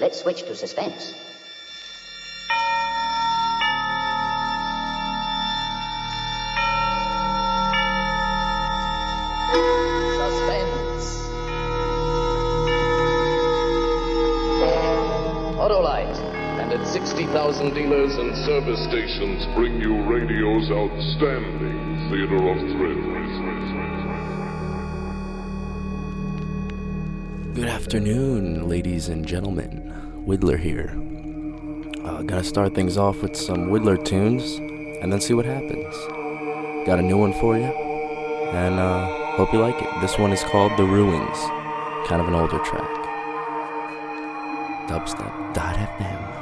Let's switch to suspense. Suspense. Autolite and its 60,000 dealers and Service stations bring you radio's outstanding theater of thrills. Good afternoon, ladies and gentlemen. Whittler here. Uh, gonna start things off with some Whittler tunes and then see what happens. Got a new one for you, and uh, hope you like it. This one is called The Ruins, kind of an older track. Dubstep.fm.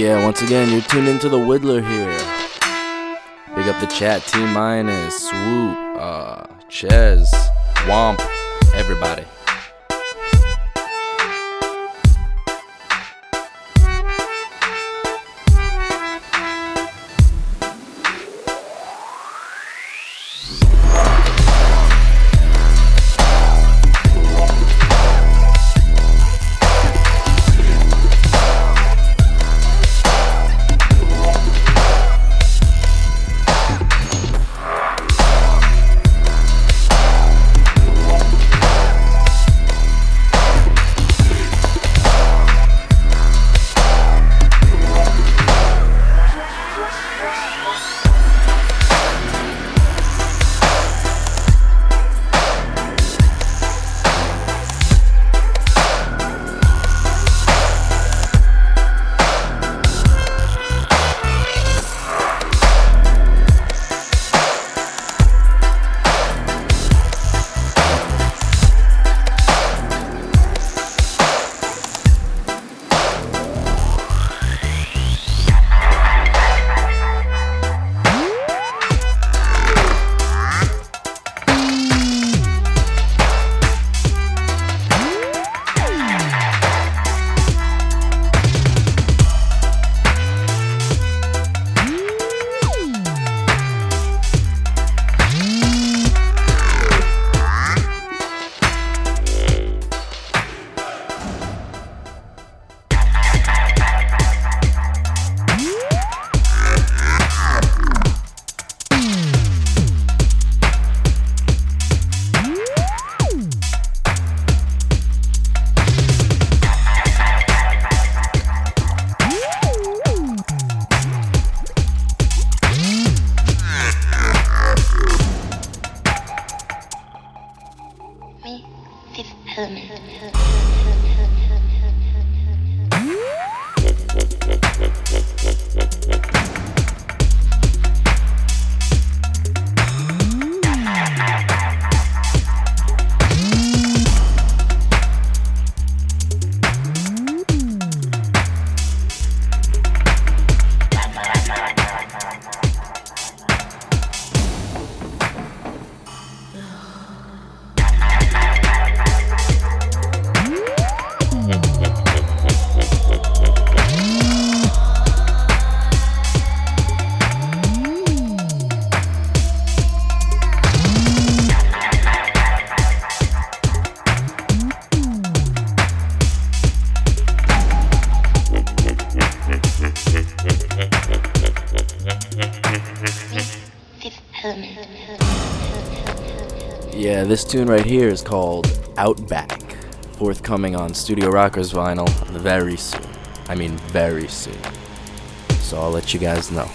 Yeah, once again, you're tuned into the Whittler here. Big up the chat, T Minus, Swoop, uh, Ches, Womp, everybody. This tune right here is called Outback, forthcoming on Studio Rockers vinyl very soon. I mean, very soon. So I'll let you guys know.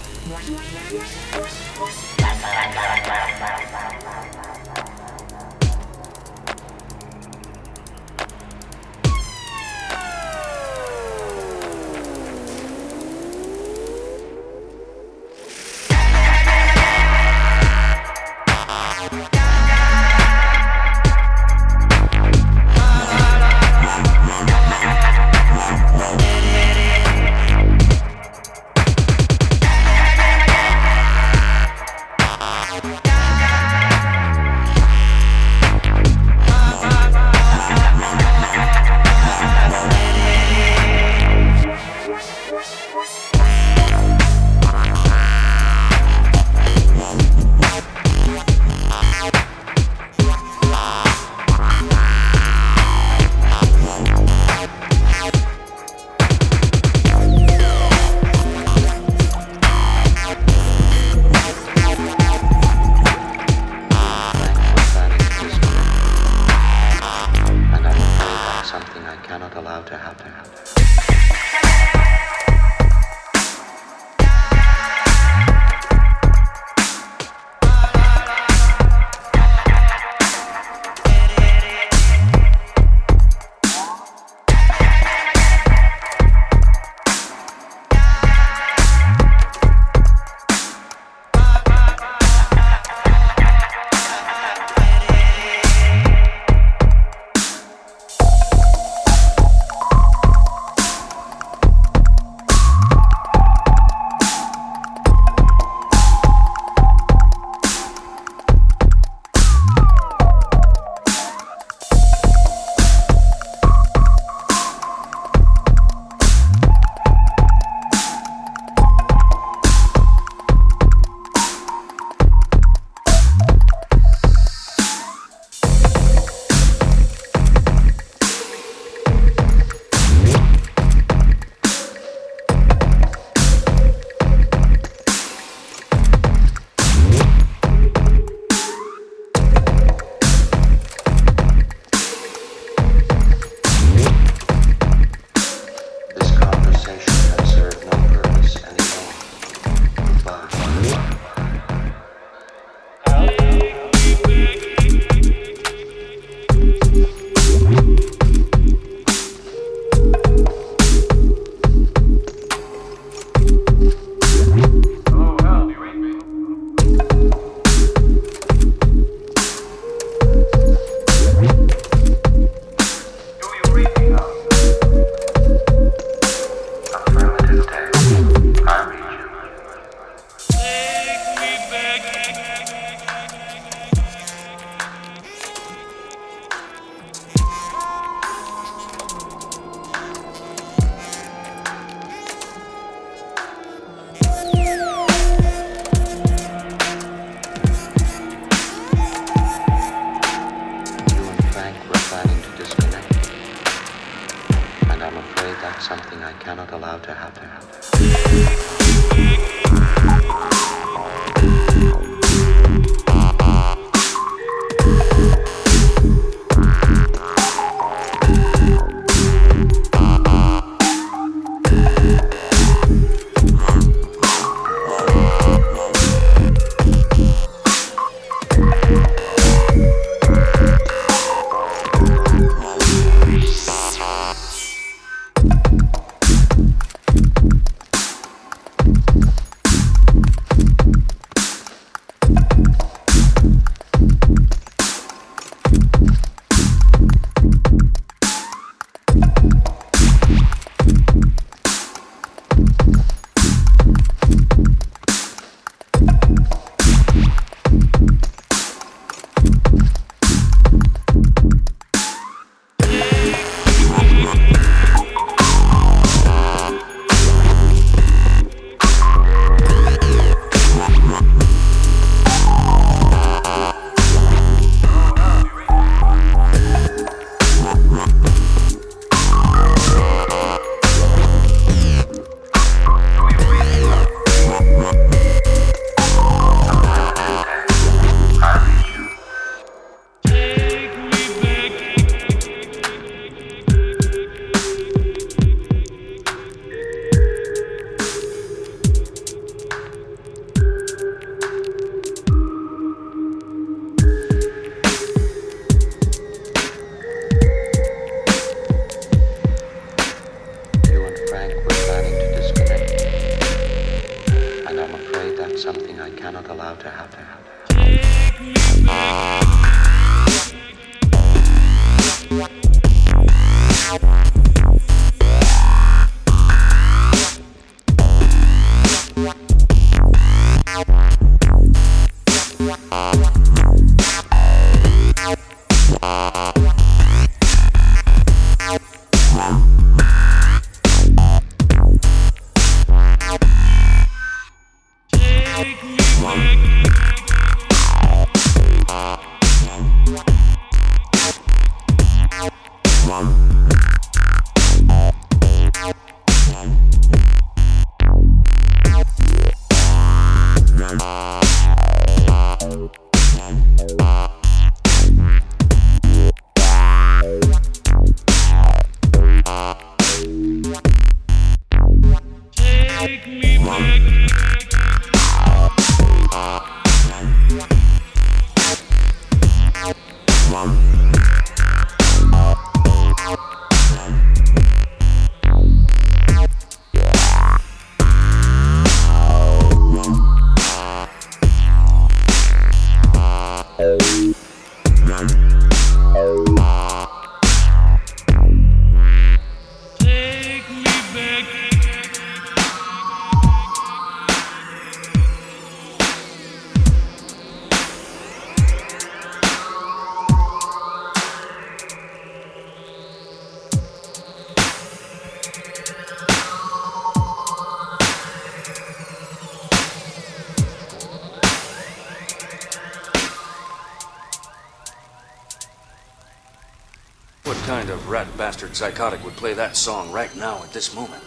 Rat bastard psychotic would play that song right now at this moment?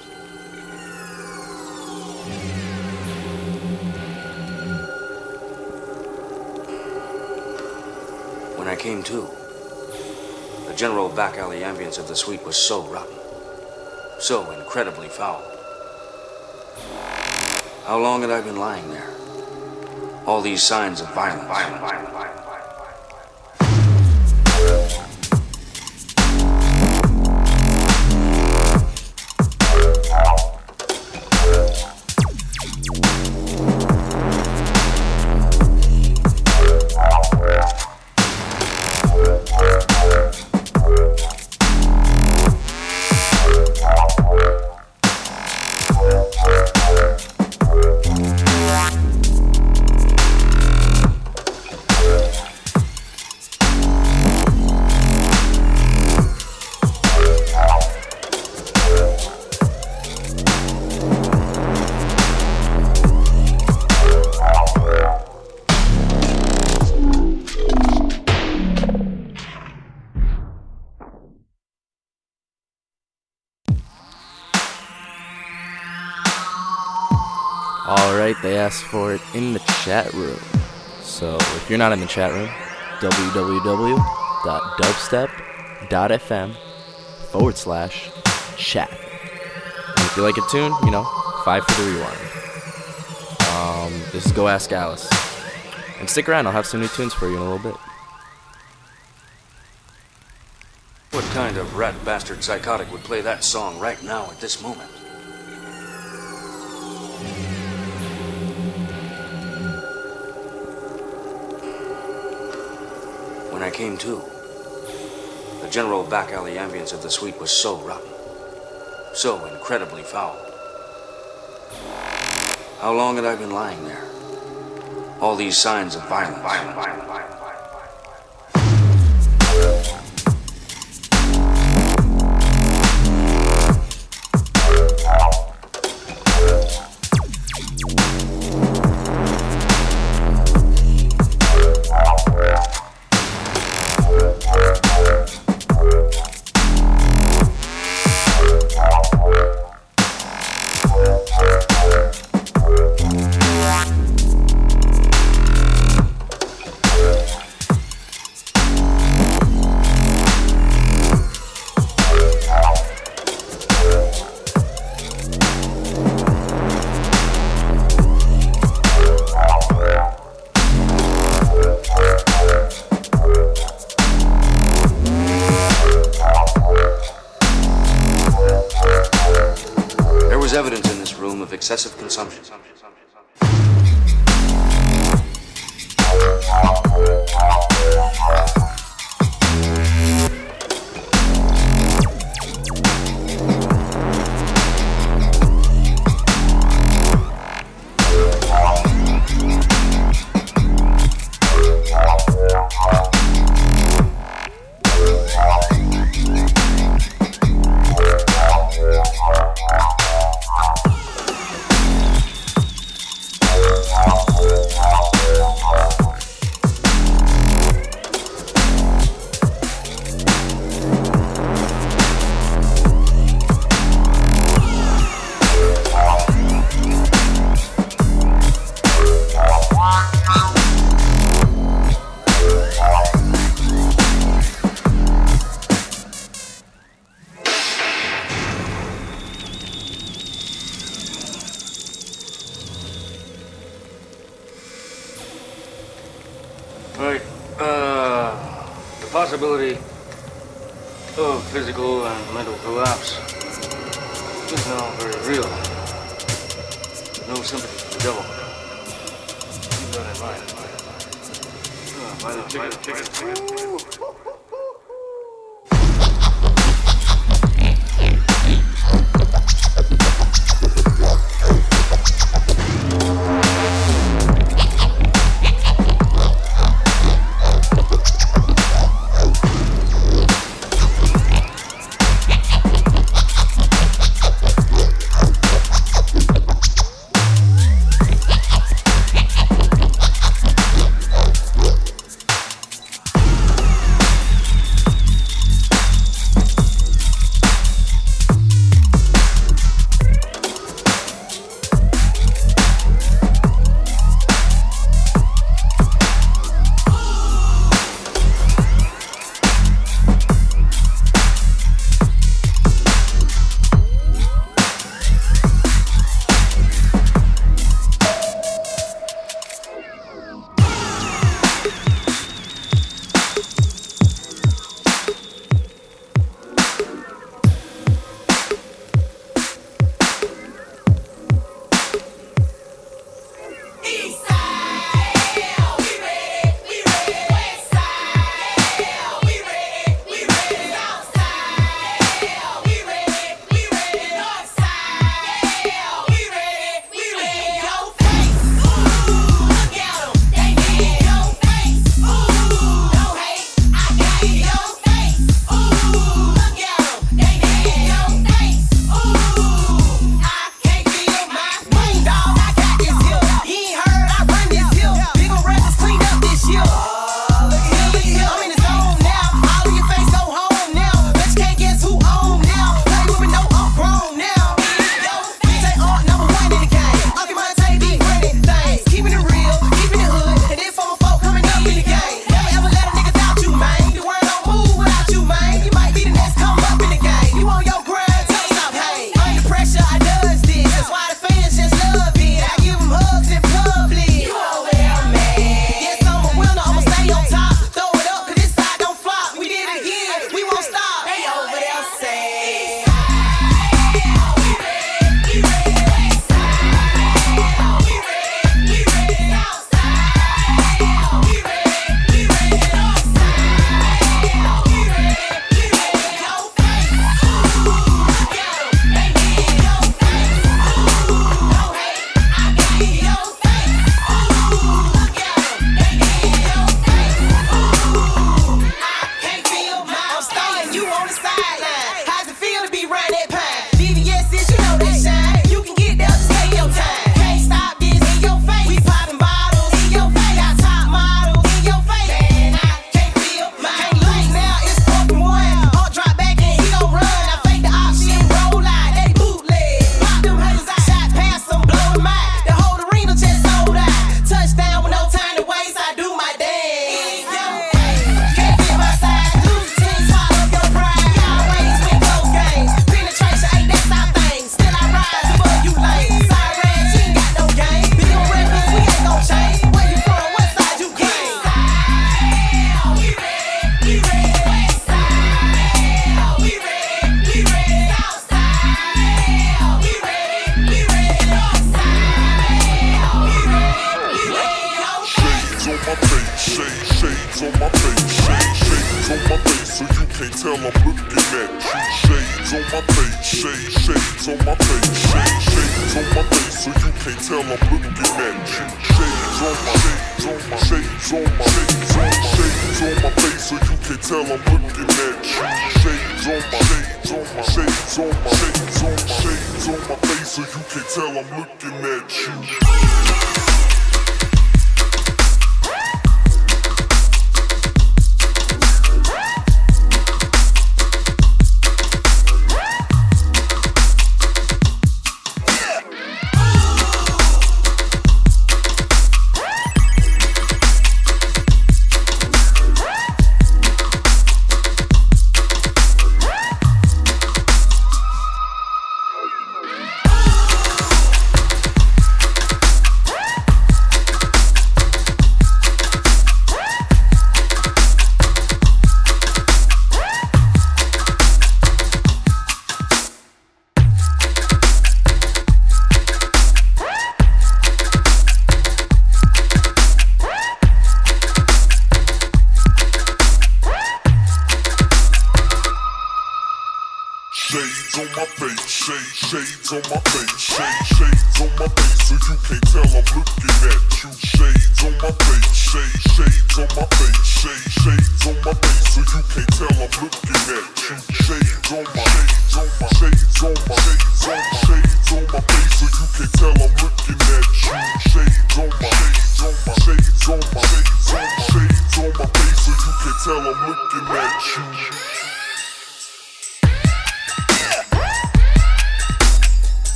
When I came to, the general back alley ambience of the suite was so rotten, so incredibly foul. How long had I been lying there? All these signs of violence. Alright, for it in the chat room. So if you're not in the chat room, www.dubstep.fm forward slash chat. And if you like a tune, you know, five for the rewind. Um, this is Go Ask Alice. And stick around, I'll have some new tunes for you in a little bit. What kind of rat bastard psychotic would play that song right now at this moment? Came to, the general back alley ambience of the suite was so rotten, so incredibly foul. How long had I been lying there? All these signs of violence. There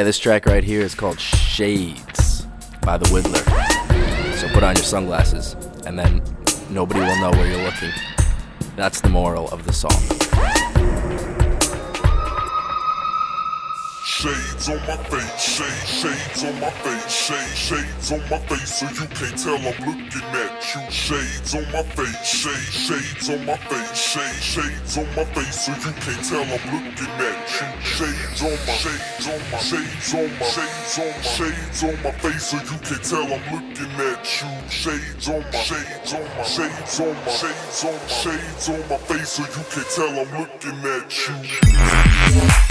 Yeah, this track right here is called Shades by The Whittler. So put on your sunglasses, and then nobody will know where you're looking. That's the moral of the song. Shades on my face, shades, shades on my face, shades, shades on my face, so you can't tell I'm looking at you. Shades on my face, shades, shades on my face, shades, shades on my face, so you can't tell I'm looking at you. Shades on my, shades on my, shades on my, shades on my, shades on my face, so you can't tell I'm looking at you. Shades on my, shades on my, shades on my, shades on my, shades on my face, so you can't tell I'm looking at you.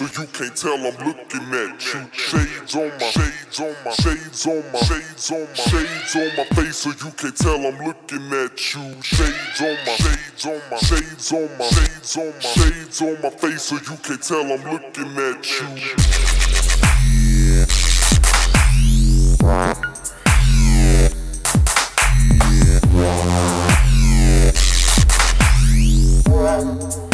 So you can't tell I'm looking at you. Shades on my shades on my shades on my shades on my shades on my face. So you can't tell I'm looking at you. Shades on my shades on my shades on my shades on my shades on my face. So you can't tell I'm looking at you. Yeah. Yeah. Yeah.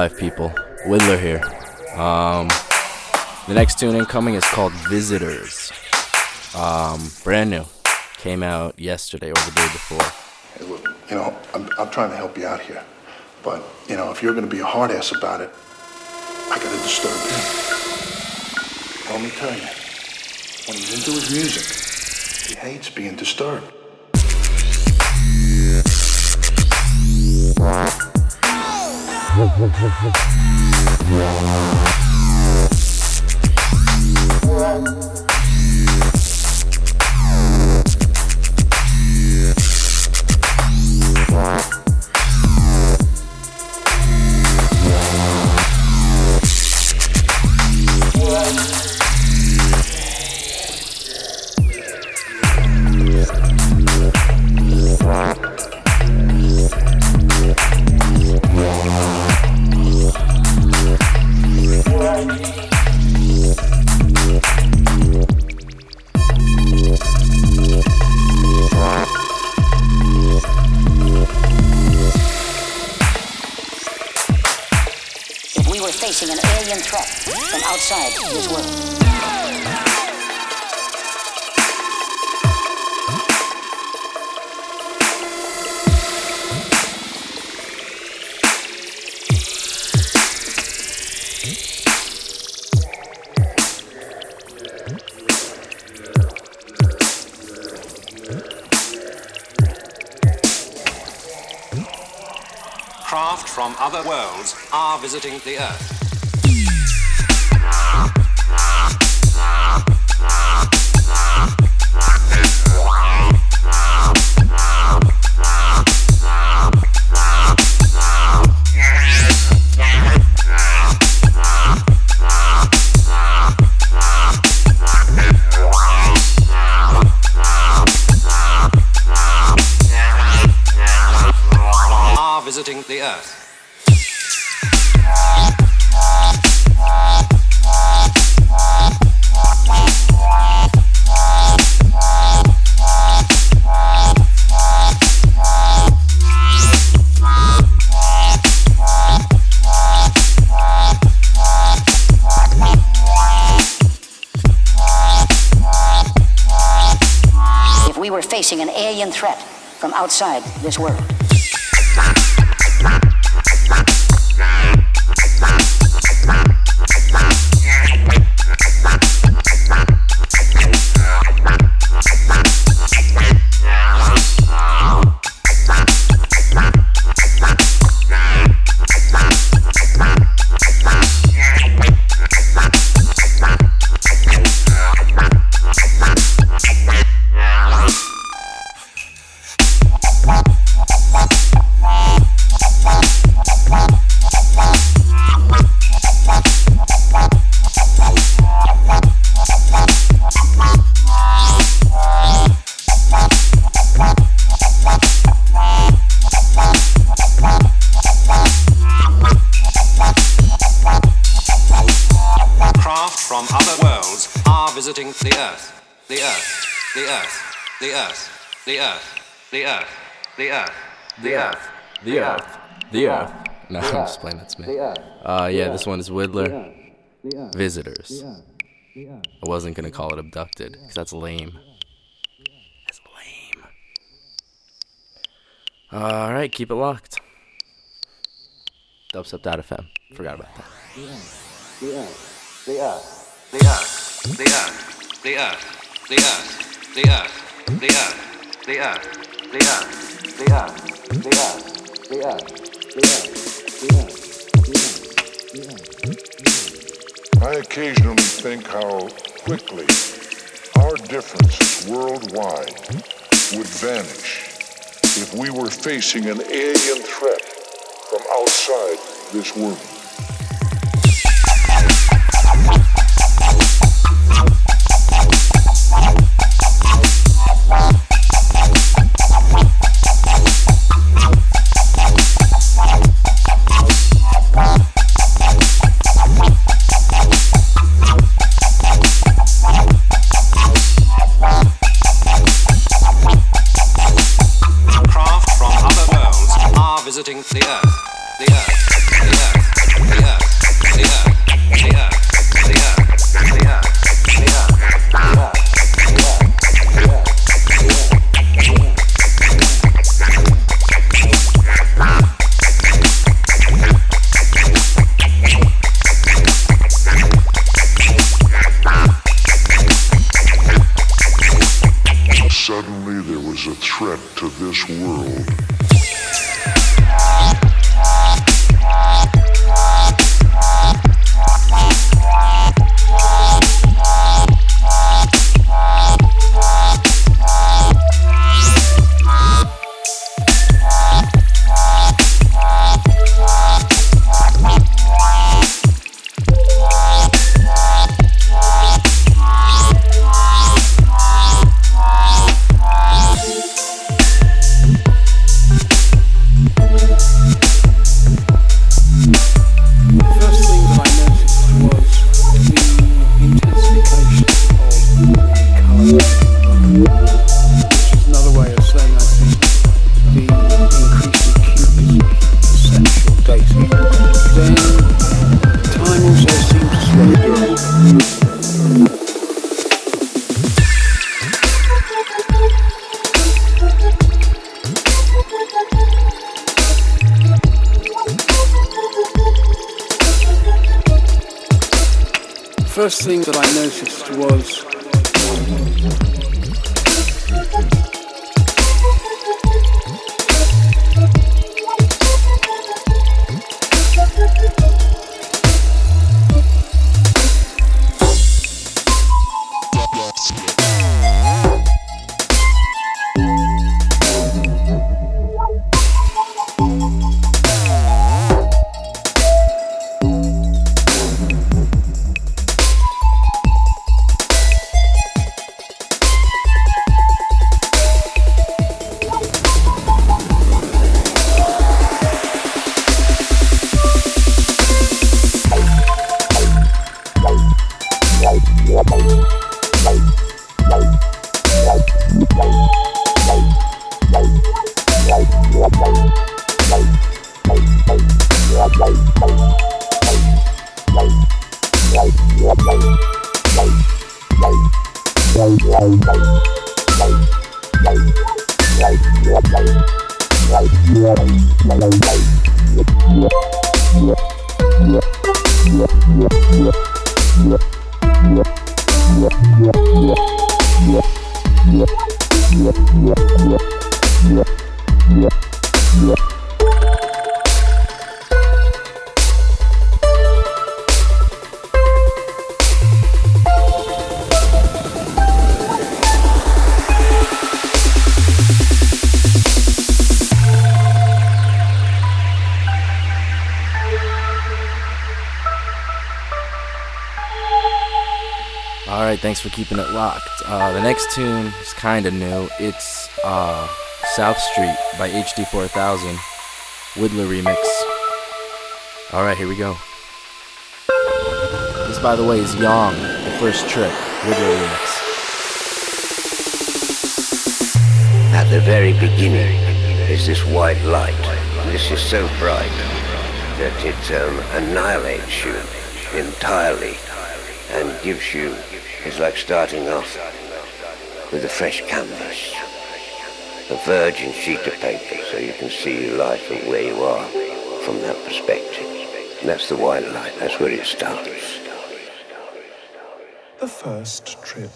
Alive, people. Whittler here. Um, the next tune incoming is called Visitors. Um, brand new. Came out yesterday or the day before. You know, I'm, I'm trying to help you out here. But, you know, if you're going to be a hard ass about it, I got to disturb him. Let me tell you, when he's into his music, he hates being disturbed. Yeah. the Earth. This one is Whittler. Visitors. I wasn't gonna call it abducted, because that's lame. That's lame. Alright, keep it locked. Dubstep.fm. Forgot about that. The Earth. The Earth. The Earth. The Earth. The Earth. The Earth. The Earth. The Earth. The Earth. The Earth. The Earth. The Earth. The Earth. The Earth. The Earth. I occasionally think how quickly our differences worldwide would vanish if we were facing an alien threat from outside this world. Craft the Earth. Tune is kind of new. It's uh, South Street by HD 4000, Whittler remix. All right, here we go. This, by the way, is Young, the first trick, Whittler remix. At the very beginning is this white light. This is so bright that it um, annihilates you entirely and gives you, it's like starting off with a fresh canvas, a virgin sheet of paper, so you can see your life and where you are from that perspective. And that's the white light, that's where it starts. The first trip.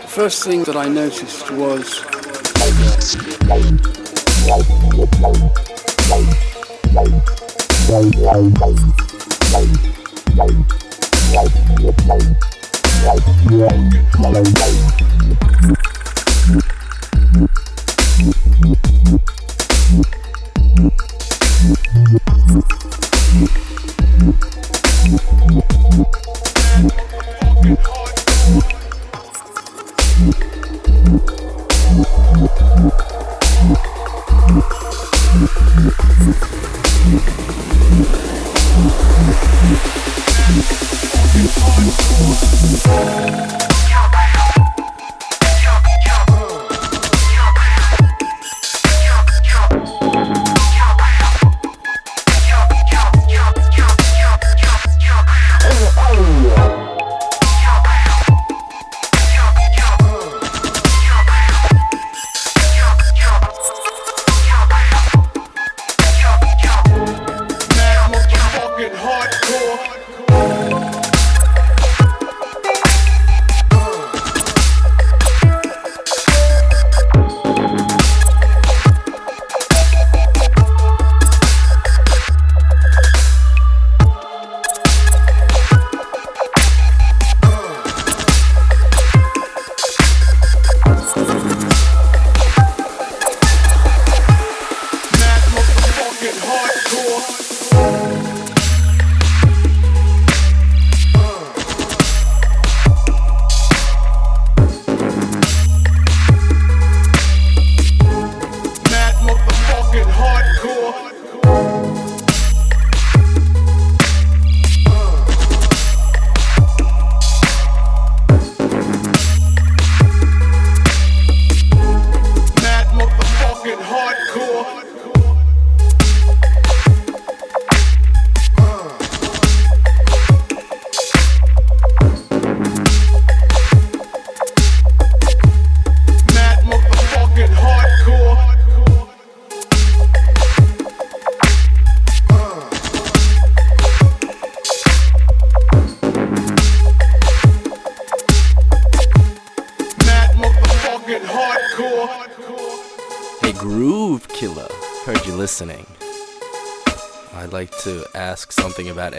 the first thing that I noticed was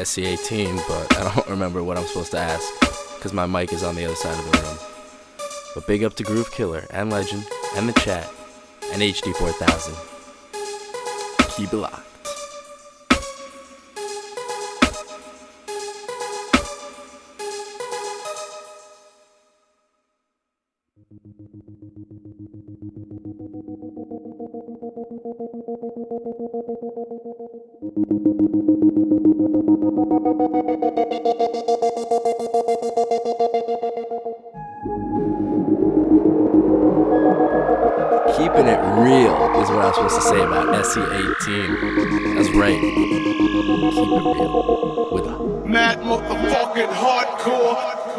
SC18, but I don't remember what I'm supposed to ask because my mic is on the other side of the room. But big up to Groove Killer and Legend and the chat and HD4000. Keep it locked. is what I was supposed to say about SE18. That's right. Keep it real with a mad motherfucking hardcore.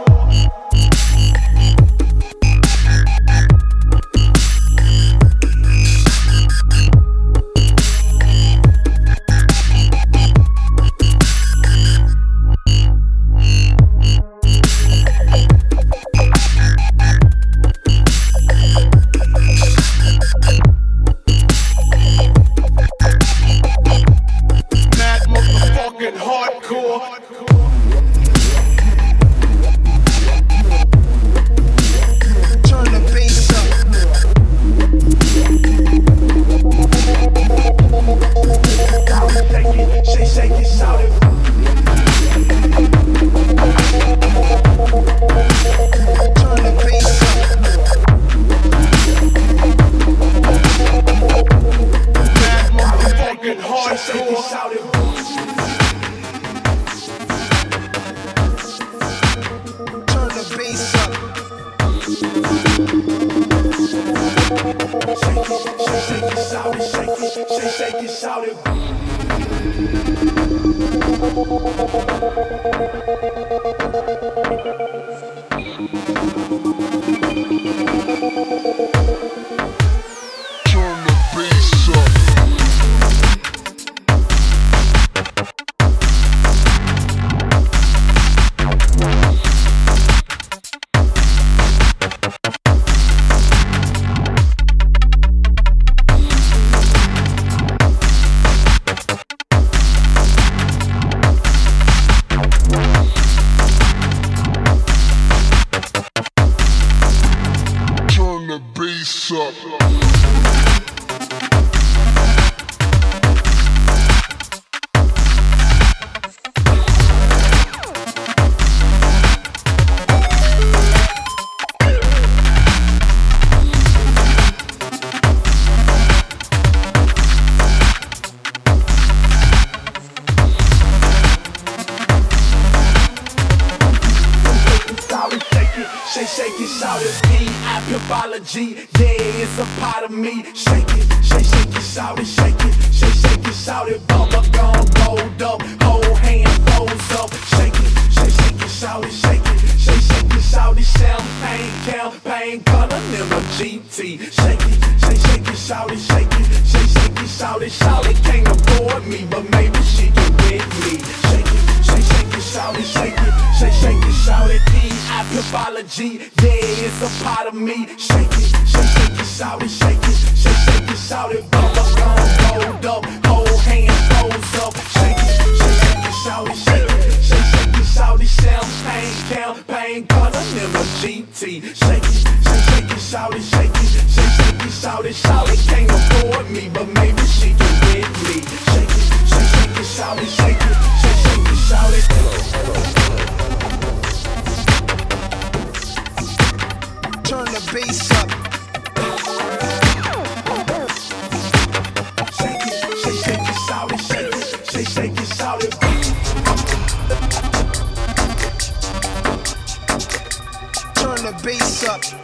bass up.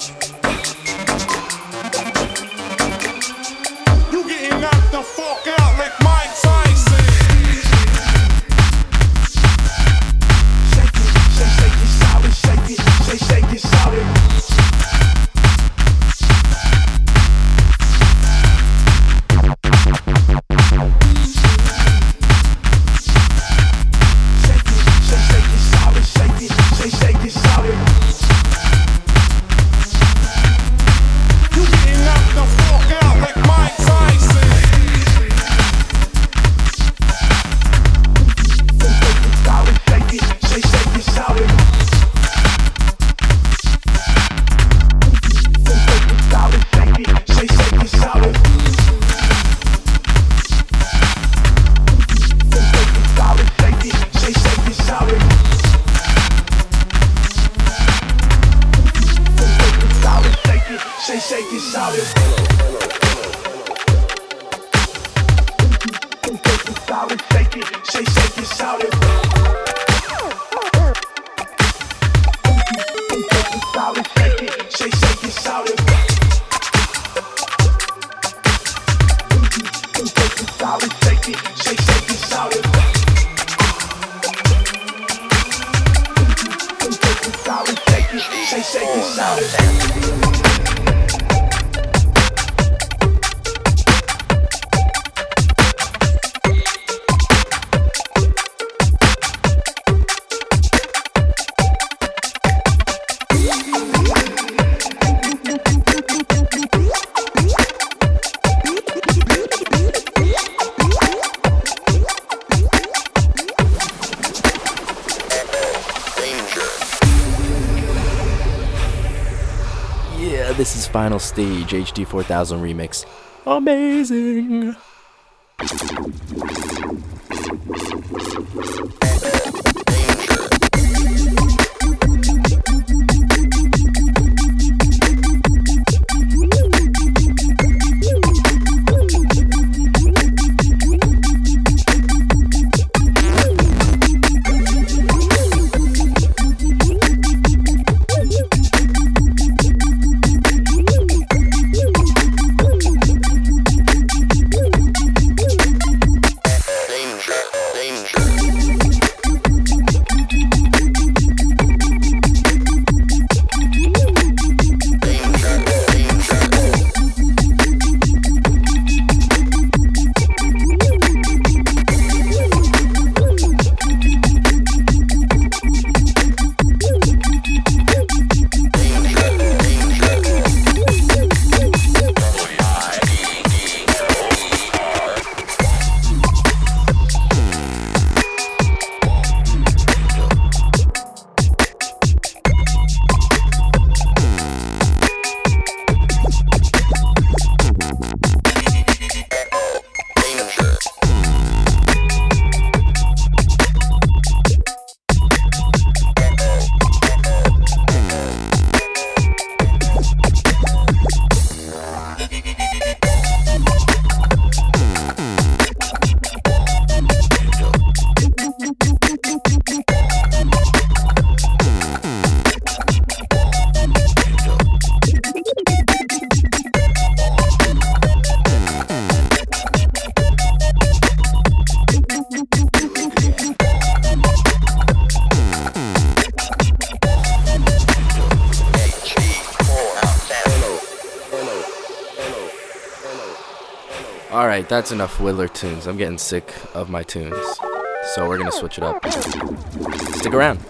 Stage HD 4000 remix. Amazing. That's enough Whittler tunes. I'm getting sick of my tunes. So we're gonna switch it up. Stick around.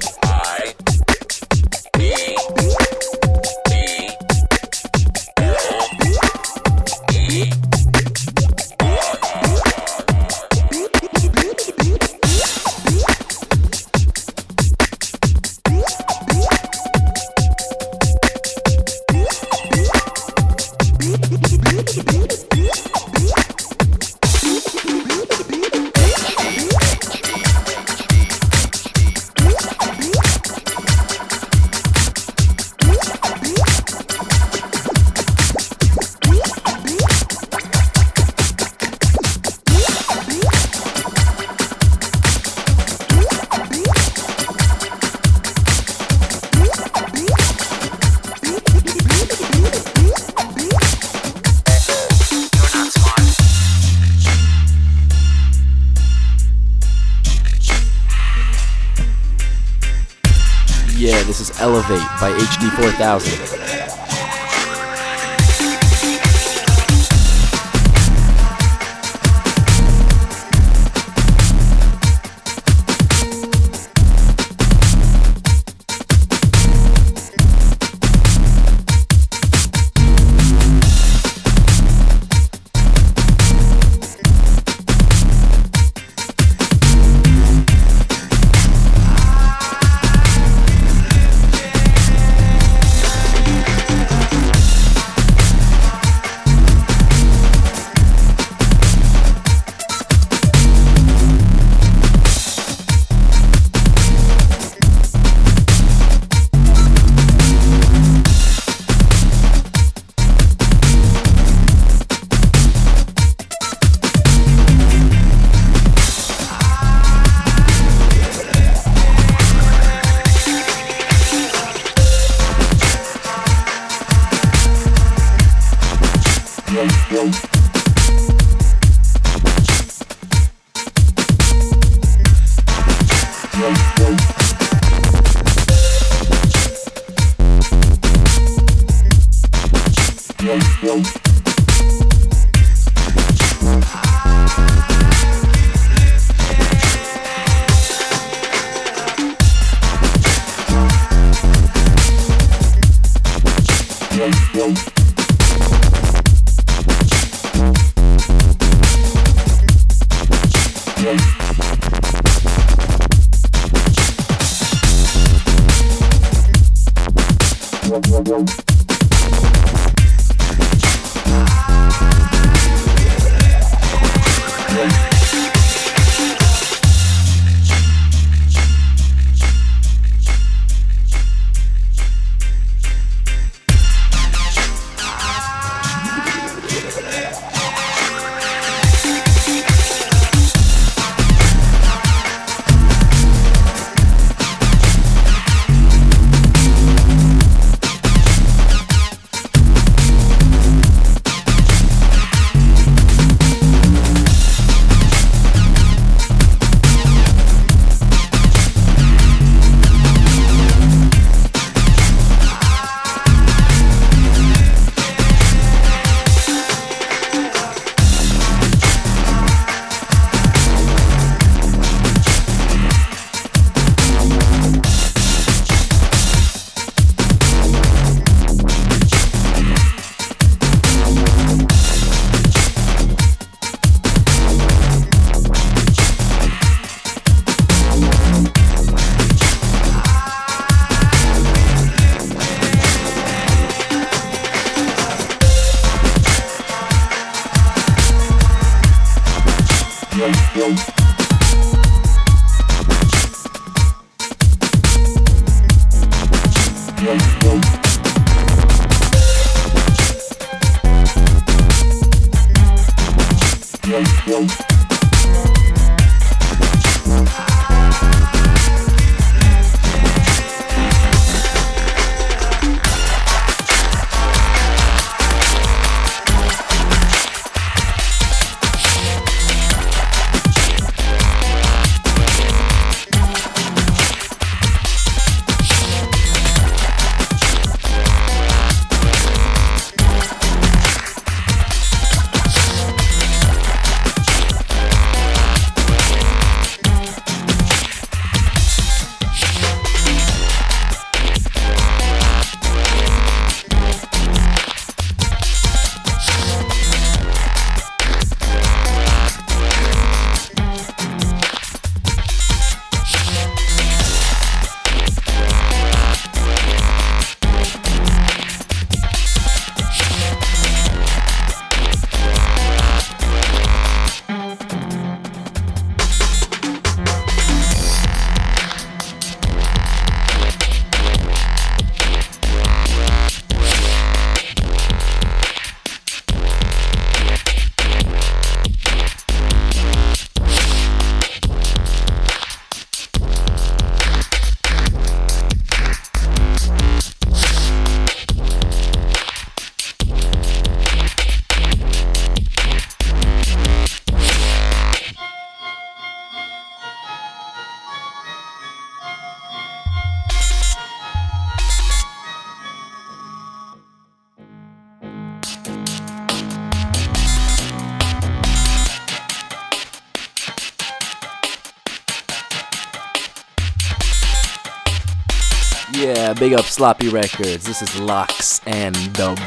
Smart. 2000. Sloppy Records. This is Locks and Dub.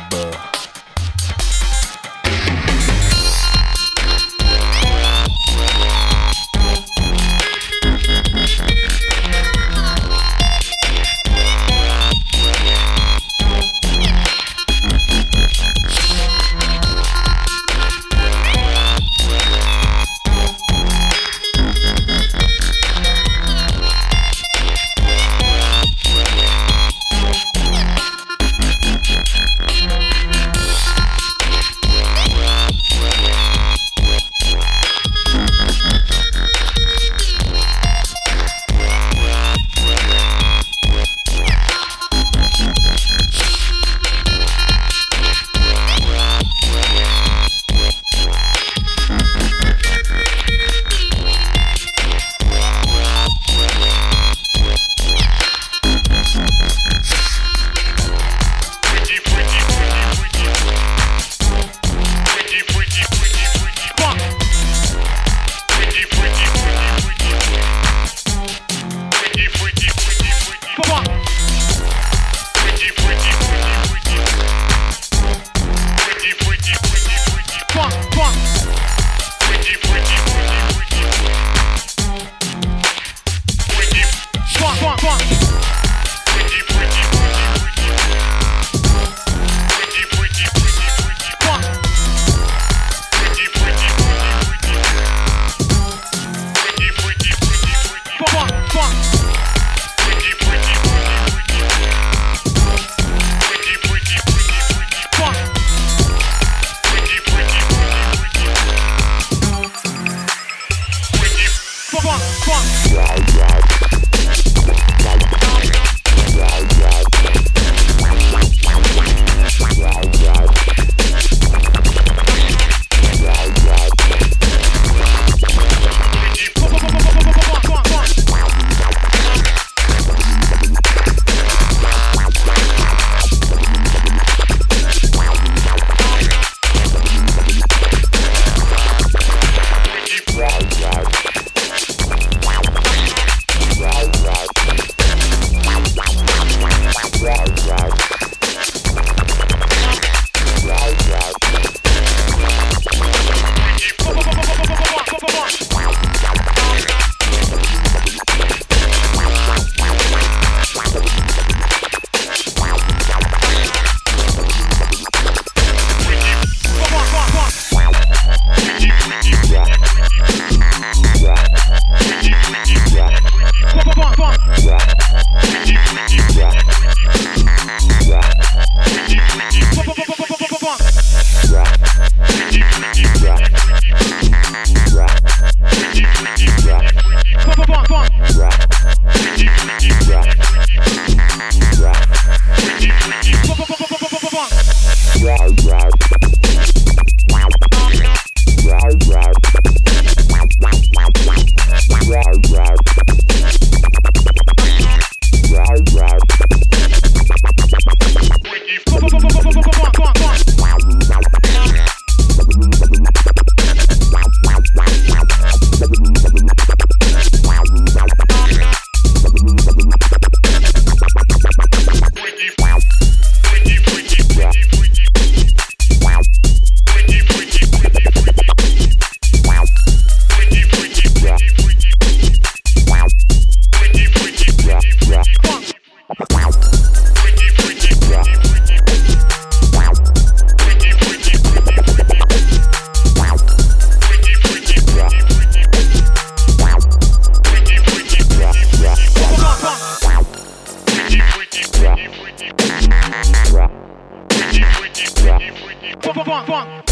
point, point, point, point.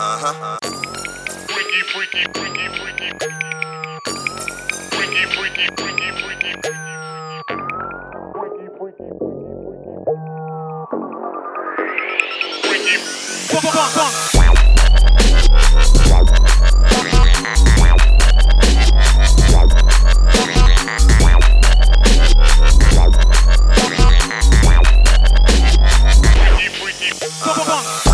Uh-huh. Freaky, freaky, freaky, freaky. Freaky, freaky, ポン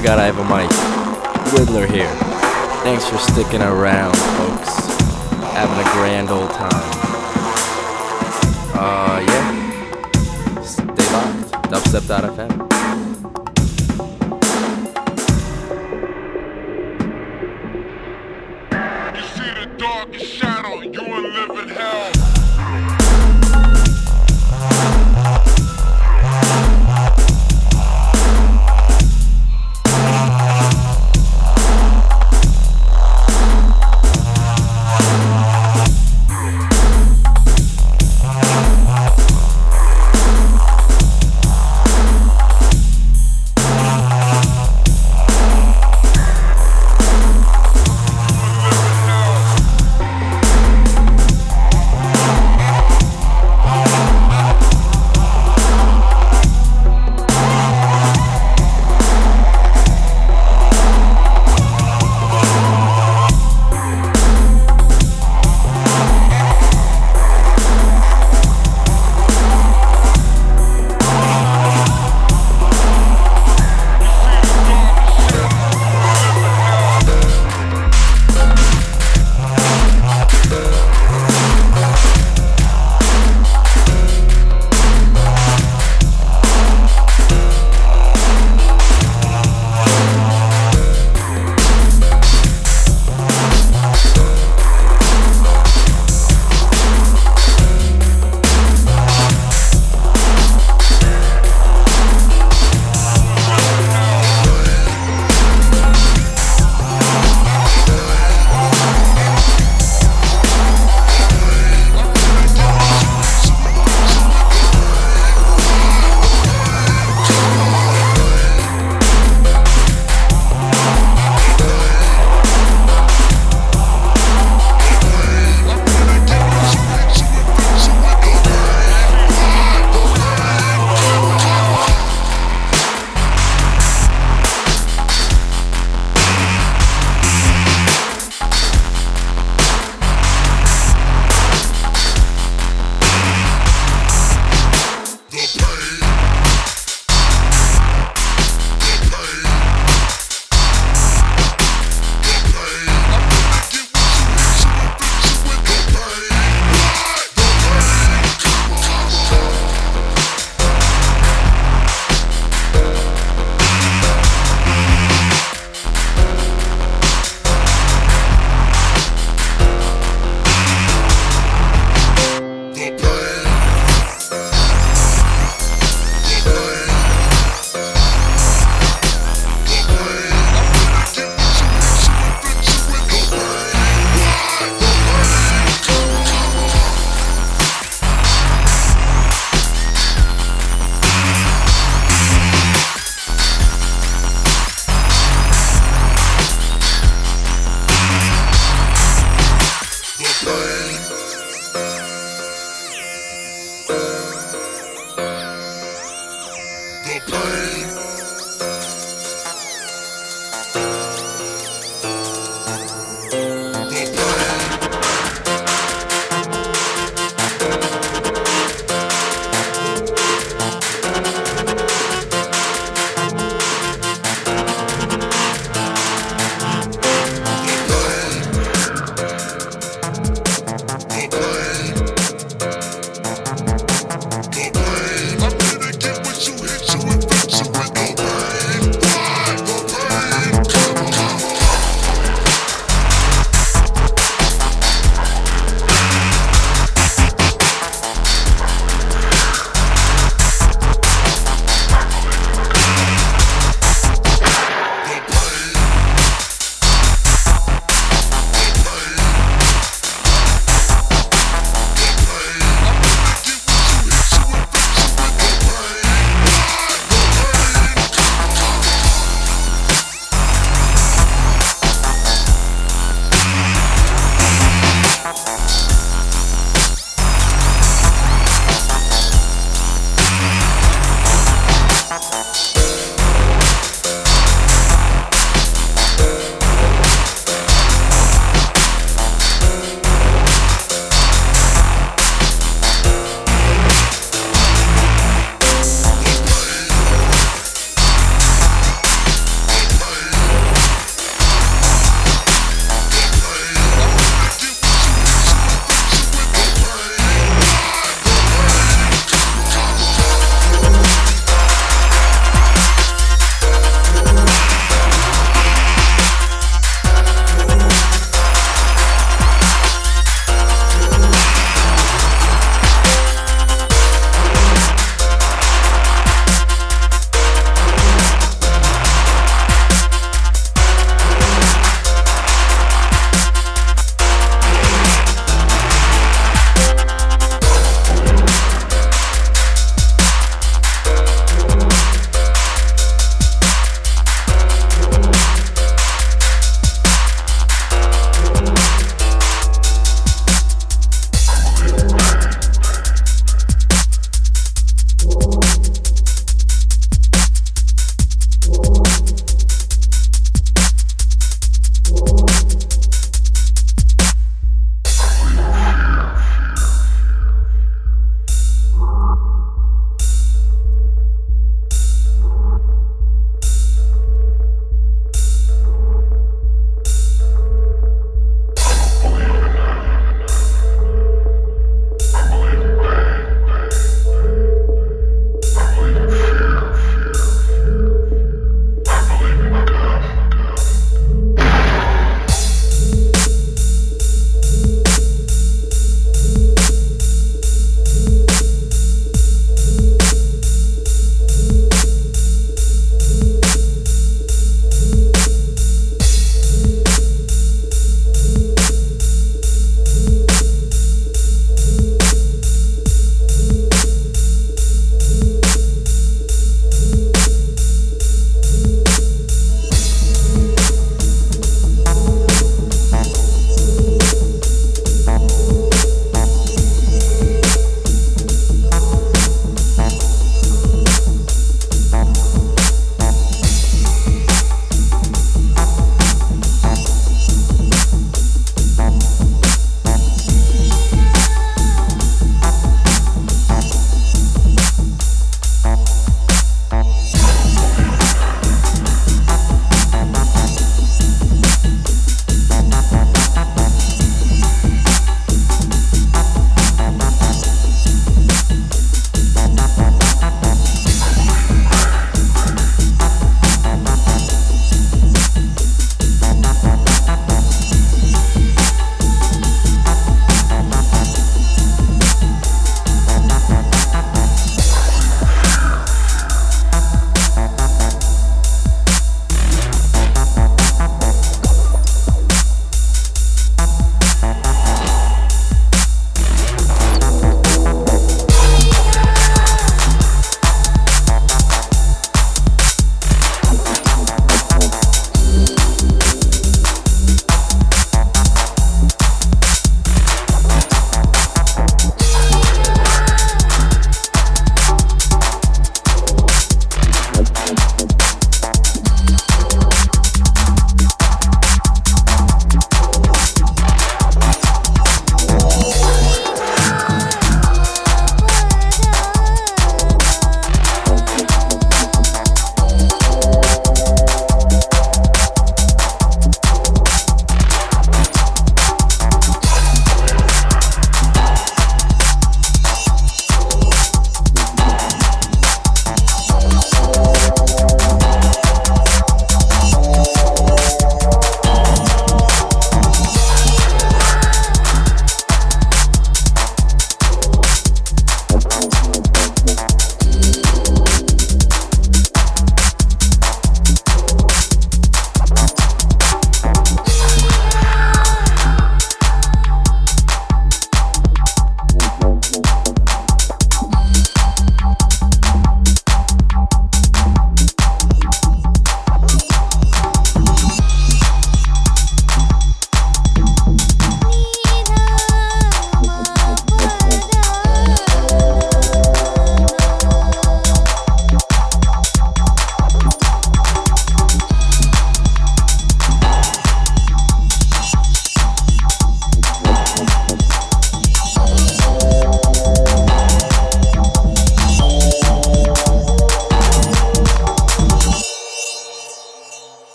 forgot I have a mic. Whittler here. Thanks for sticking around,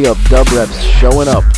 big up Dub Reps showing up.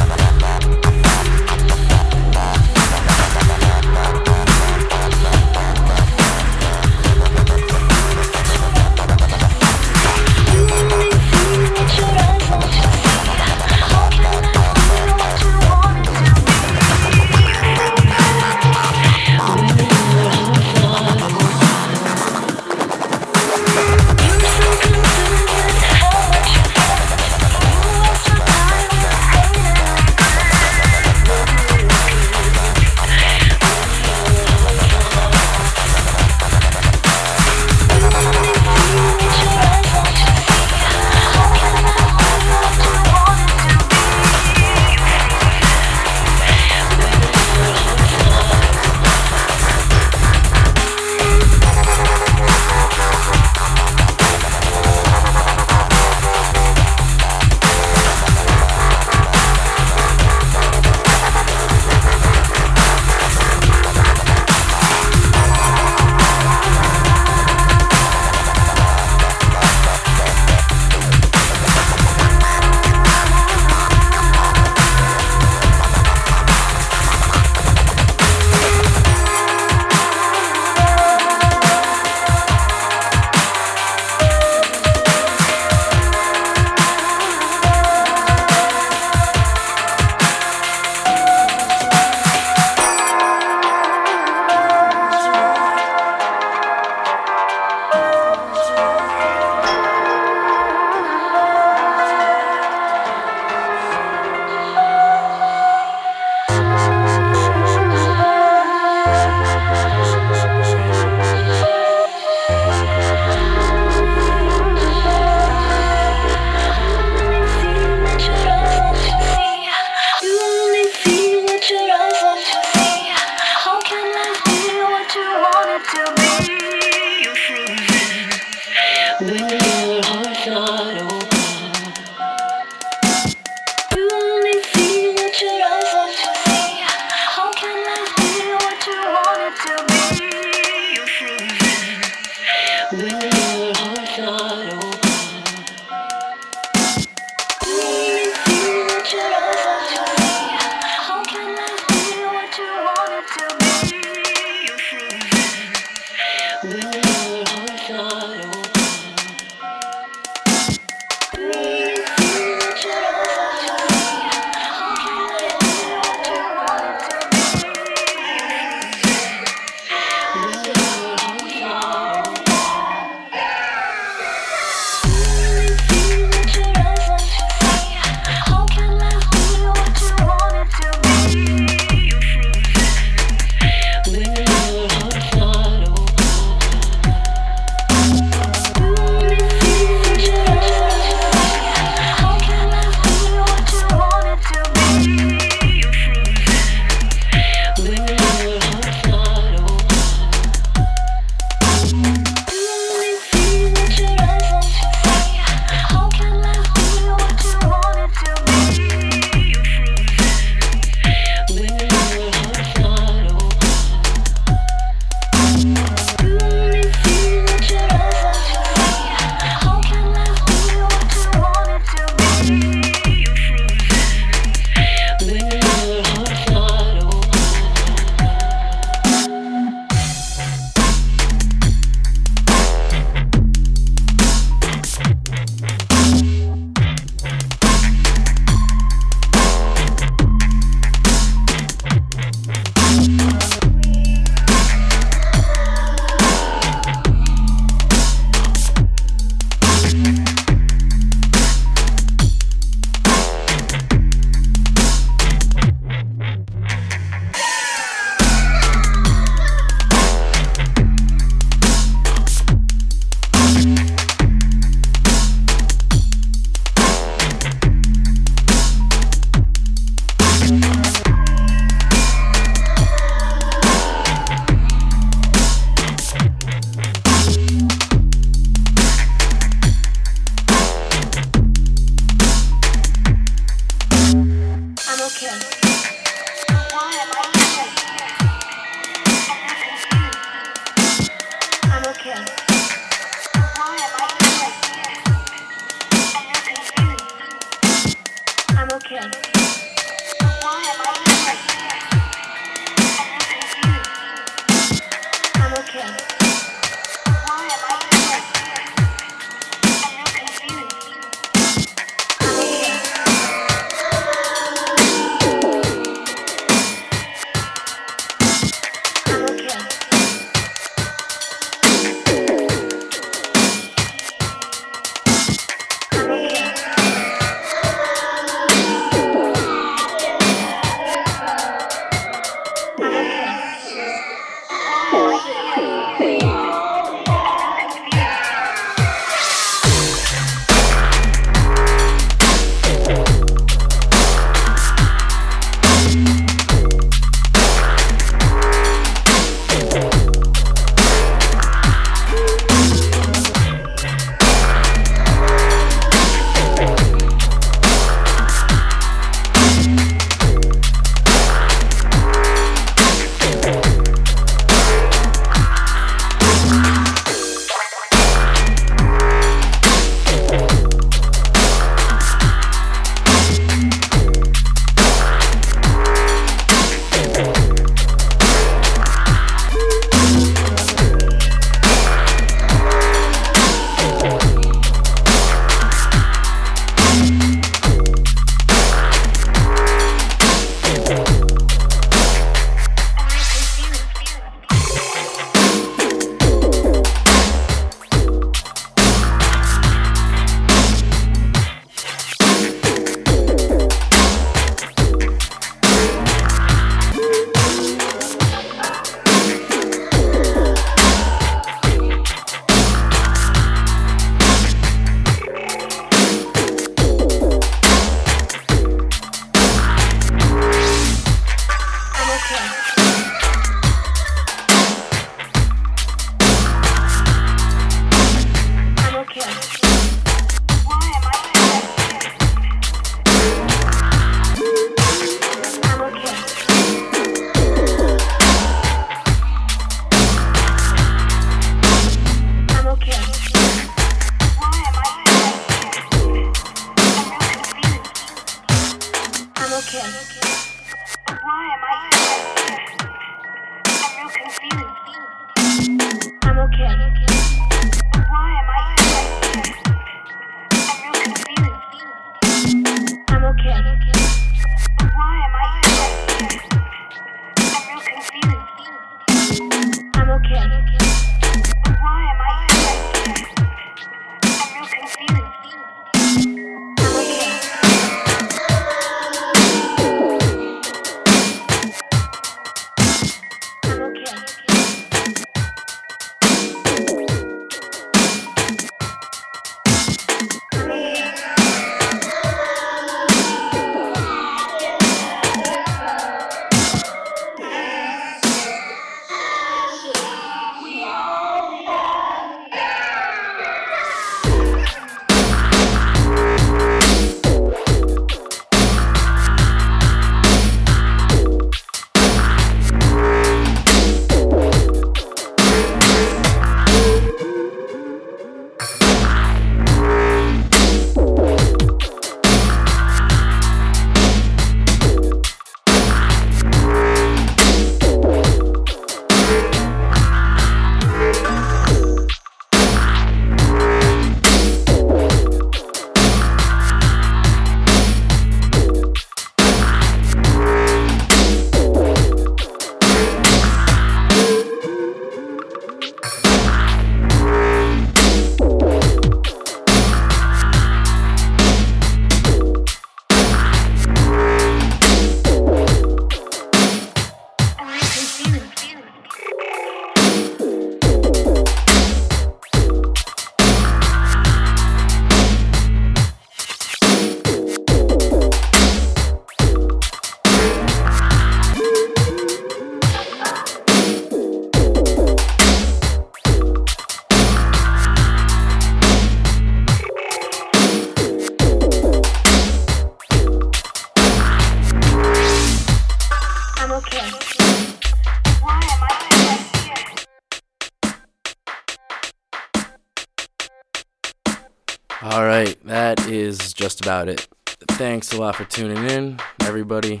About it. Thanks a lot for tuning in, everybody.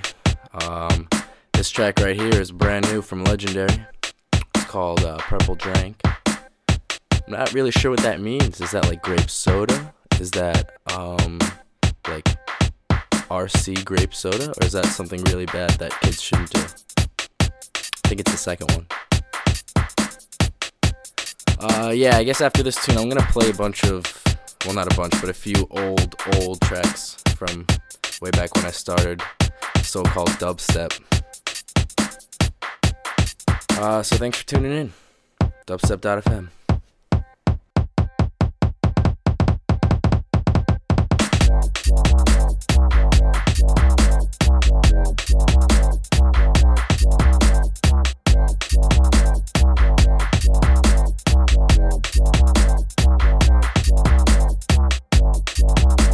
Um, this track right here is brand new from Legendary. It's called uh, Purple Drank. I'm not really sure what that means. Is that like grape soda? Is that um, like RC grape soda? Or is that something really bad that kids shouldn't do? I think it's the second one. Uh, yeah, I guess after this tune, I'm gonna play a bunch of, well, not a bunch, but a few old, old tracks from way back when I started so called dubstep. Uh, so thanks for tuning in. Dubstep.fm. Wow. Yeah.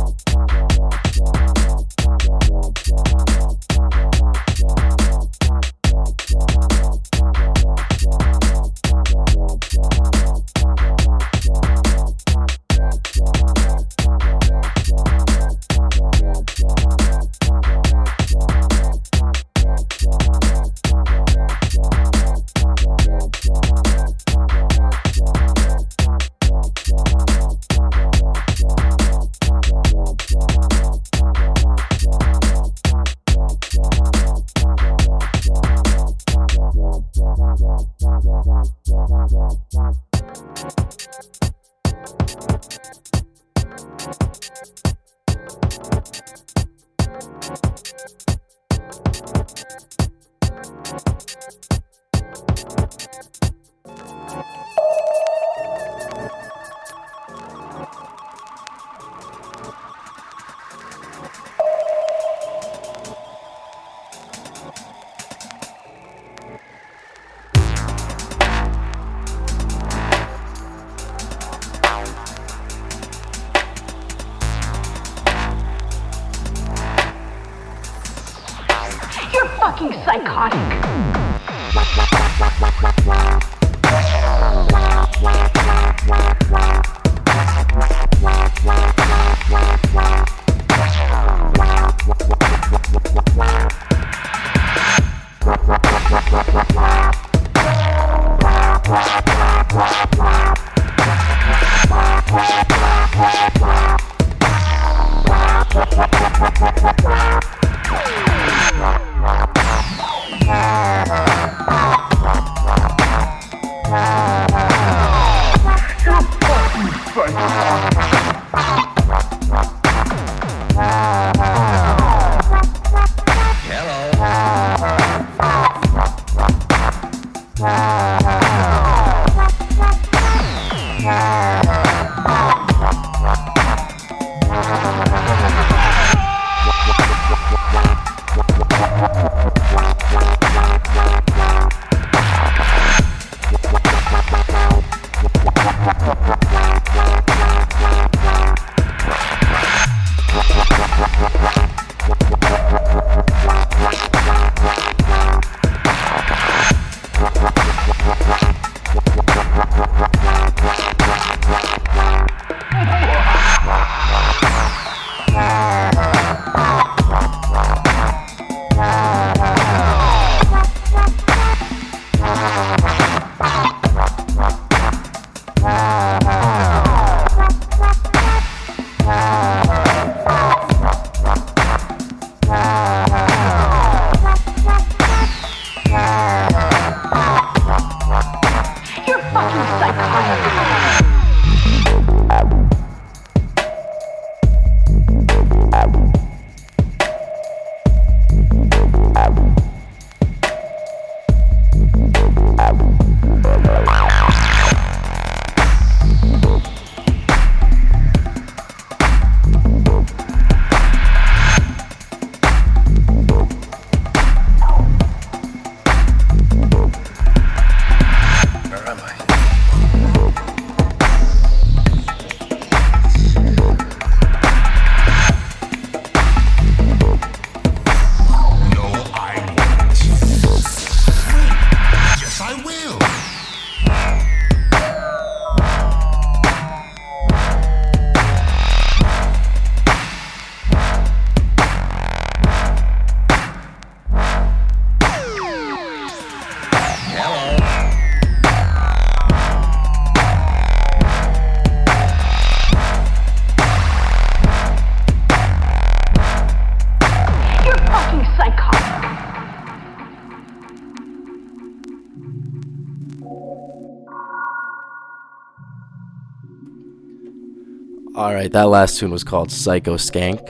That last tune was called Psycho Skank.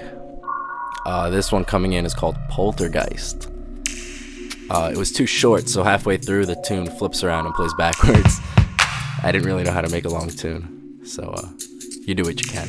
Uh, this one coming in is called Poltergeist. Uh, it was too short, so halfway through the tune flips around and plays backwards. I didn't really know how to make a long tune, so uh, you do what you can.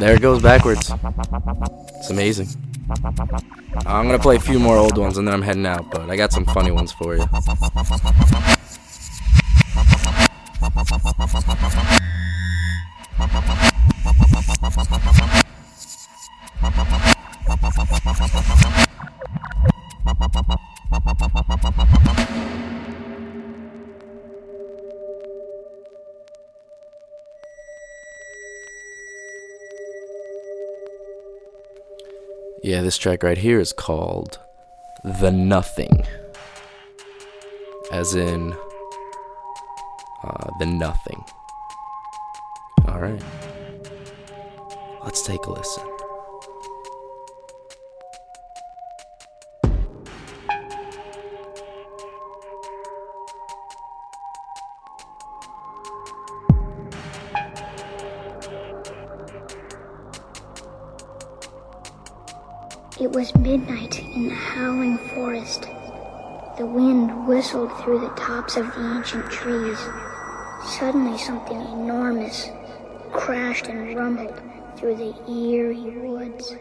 there it goes backwards. It's amazing. I'm gonna play a few more old ones and then I'm heading out, but I got some funny ones for you. This track right here is called The Nothing. As in, uh, The Nothing. Alright. Let's take a listen. It was midnight in the howling forest. The wind whistled through the tops of the ancient trees. Suddenly, something enormous crashed and rumbled through the eerie woods.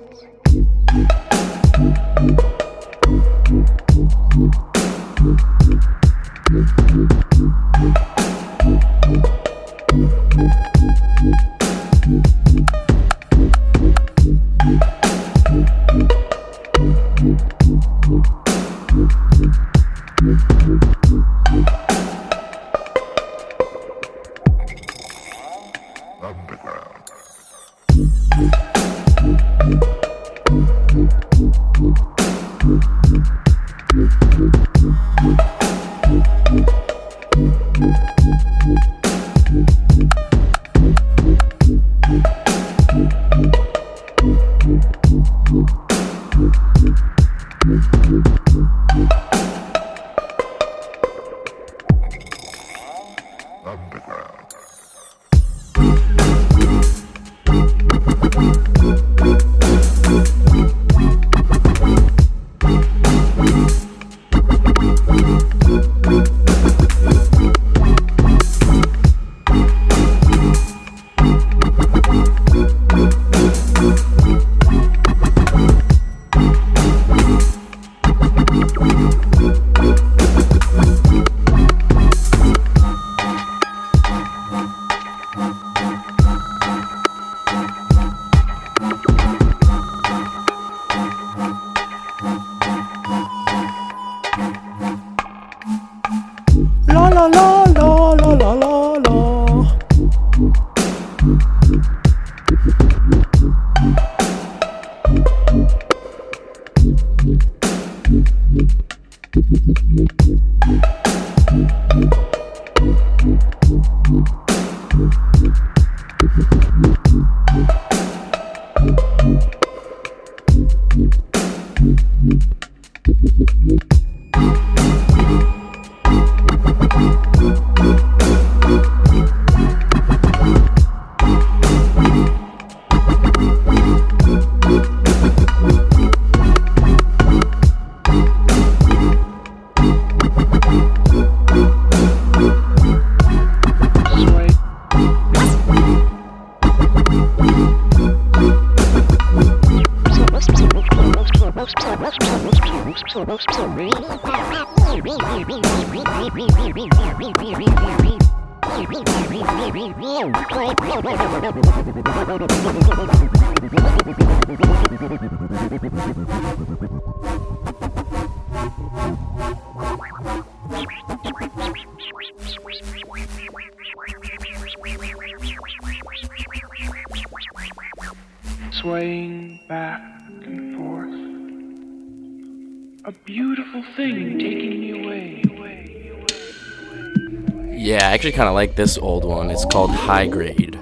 Actually kind of like this old one. It's called High Grade.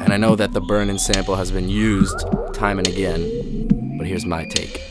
And I know that the burn in sample has been used time and again, but here's my take.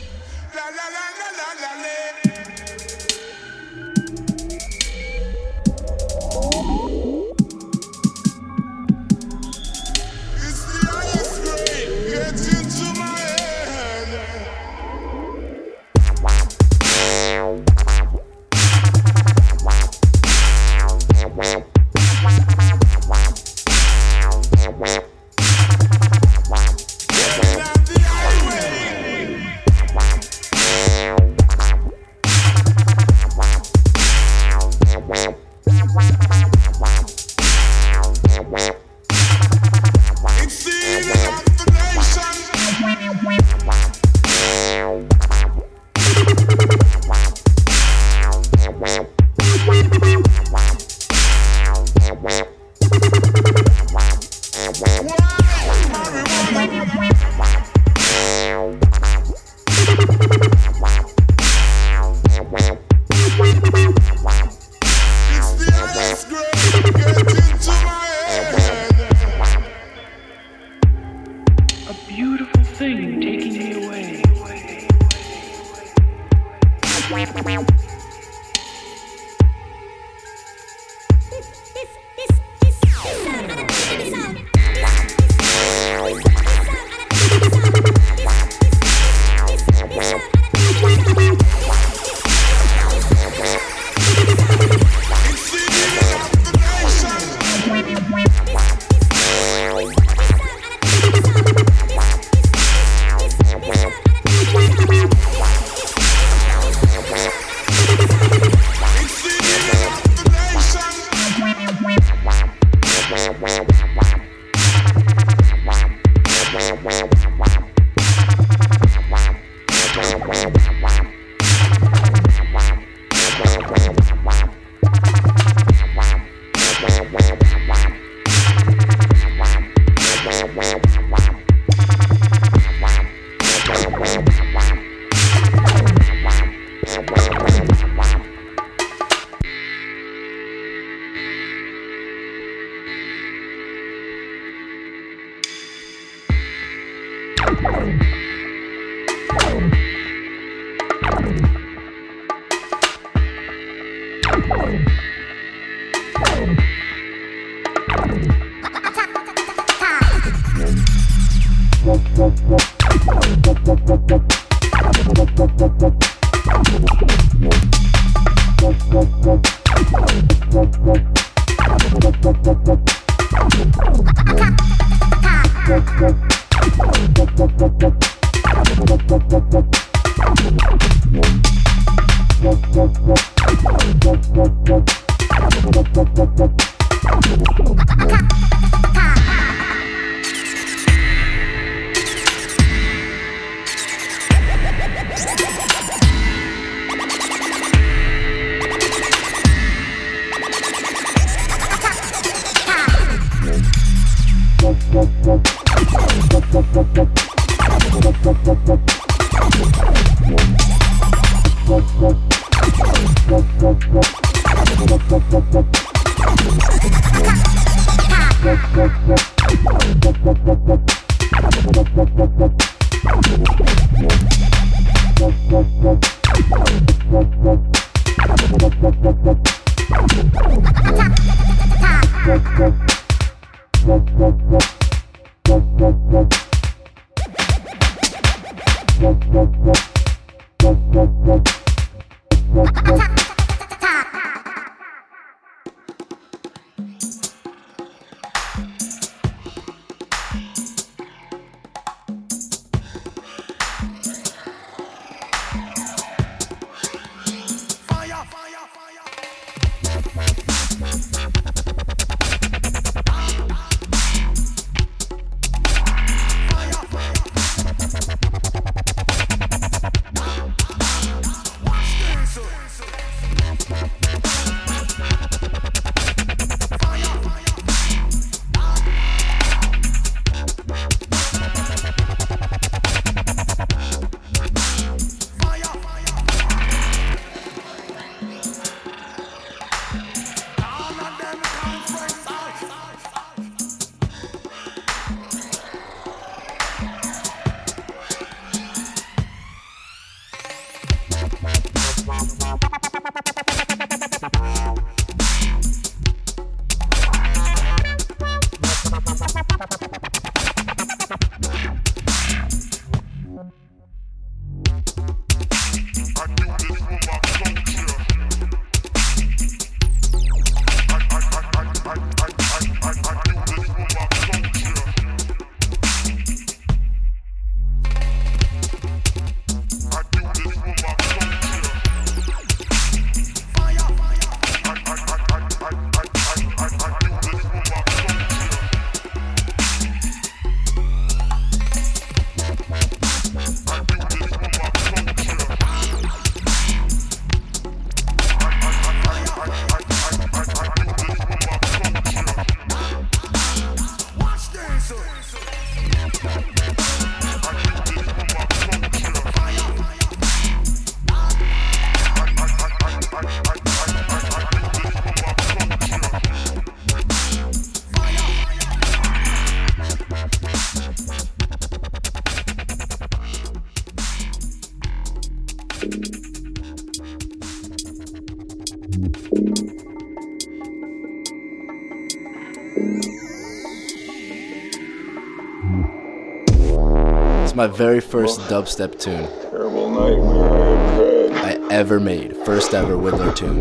My very first dubstep tune Terrible nightmare I have had. I ever made. First ever Whittler tune.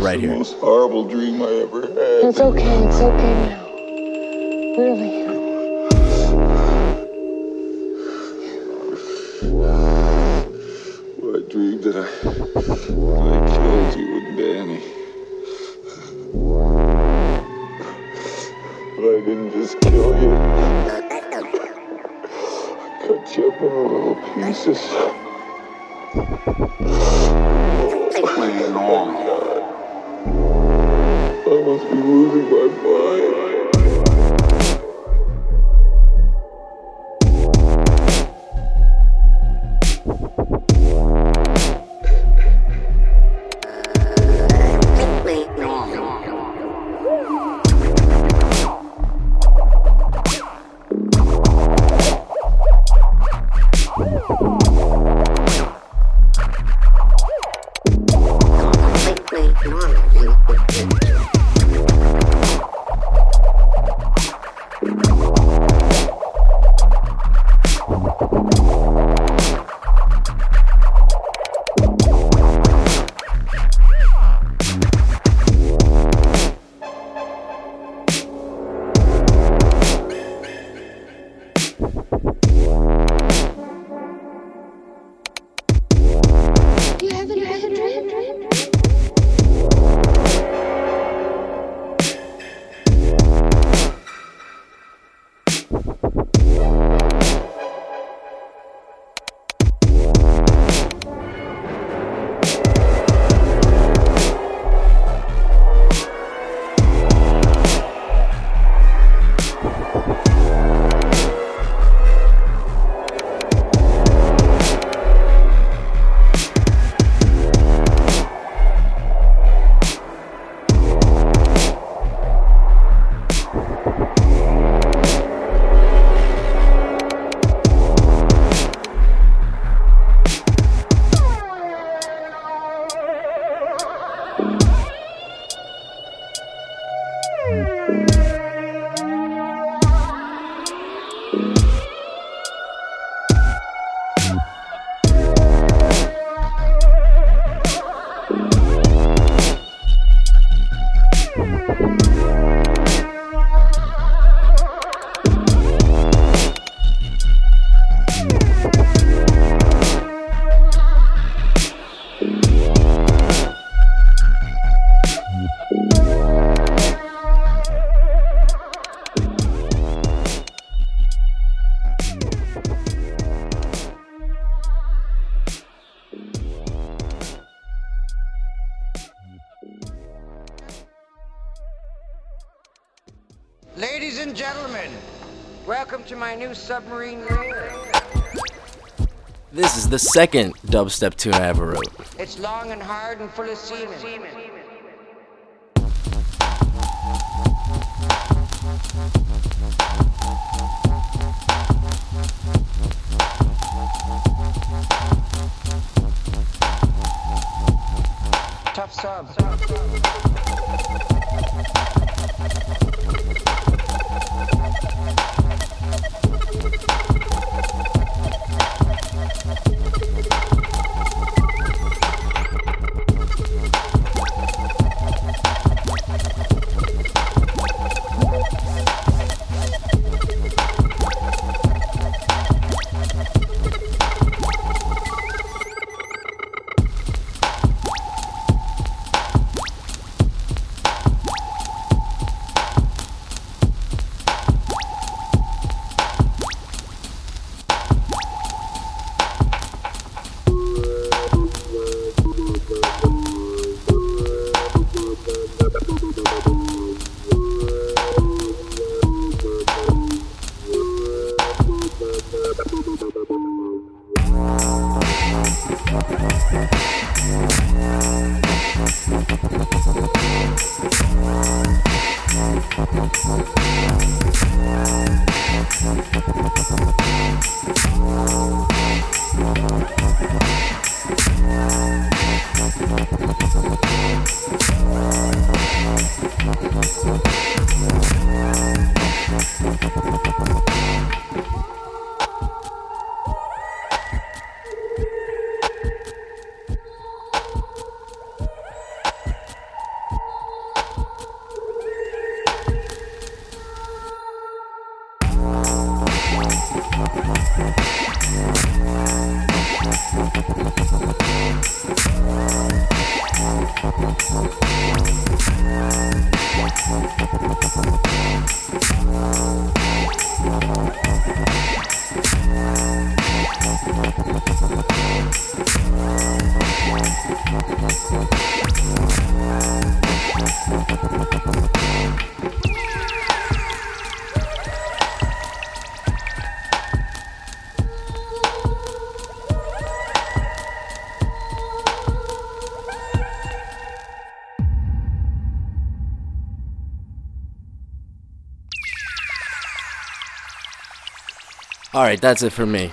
Right here. Most horrible dream I ever had. It's okay, it's okay now. Really. New submarine lair. This is the second dubstep tune I ever wrote. It's long and hard and full of semen. Alright, that's it for me.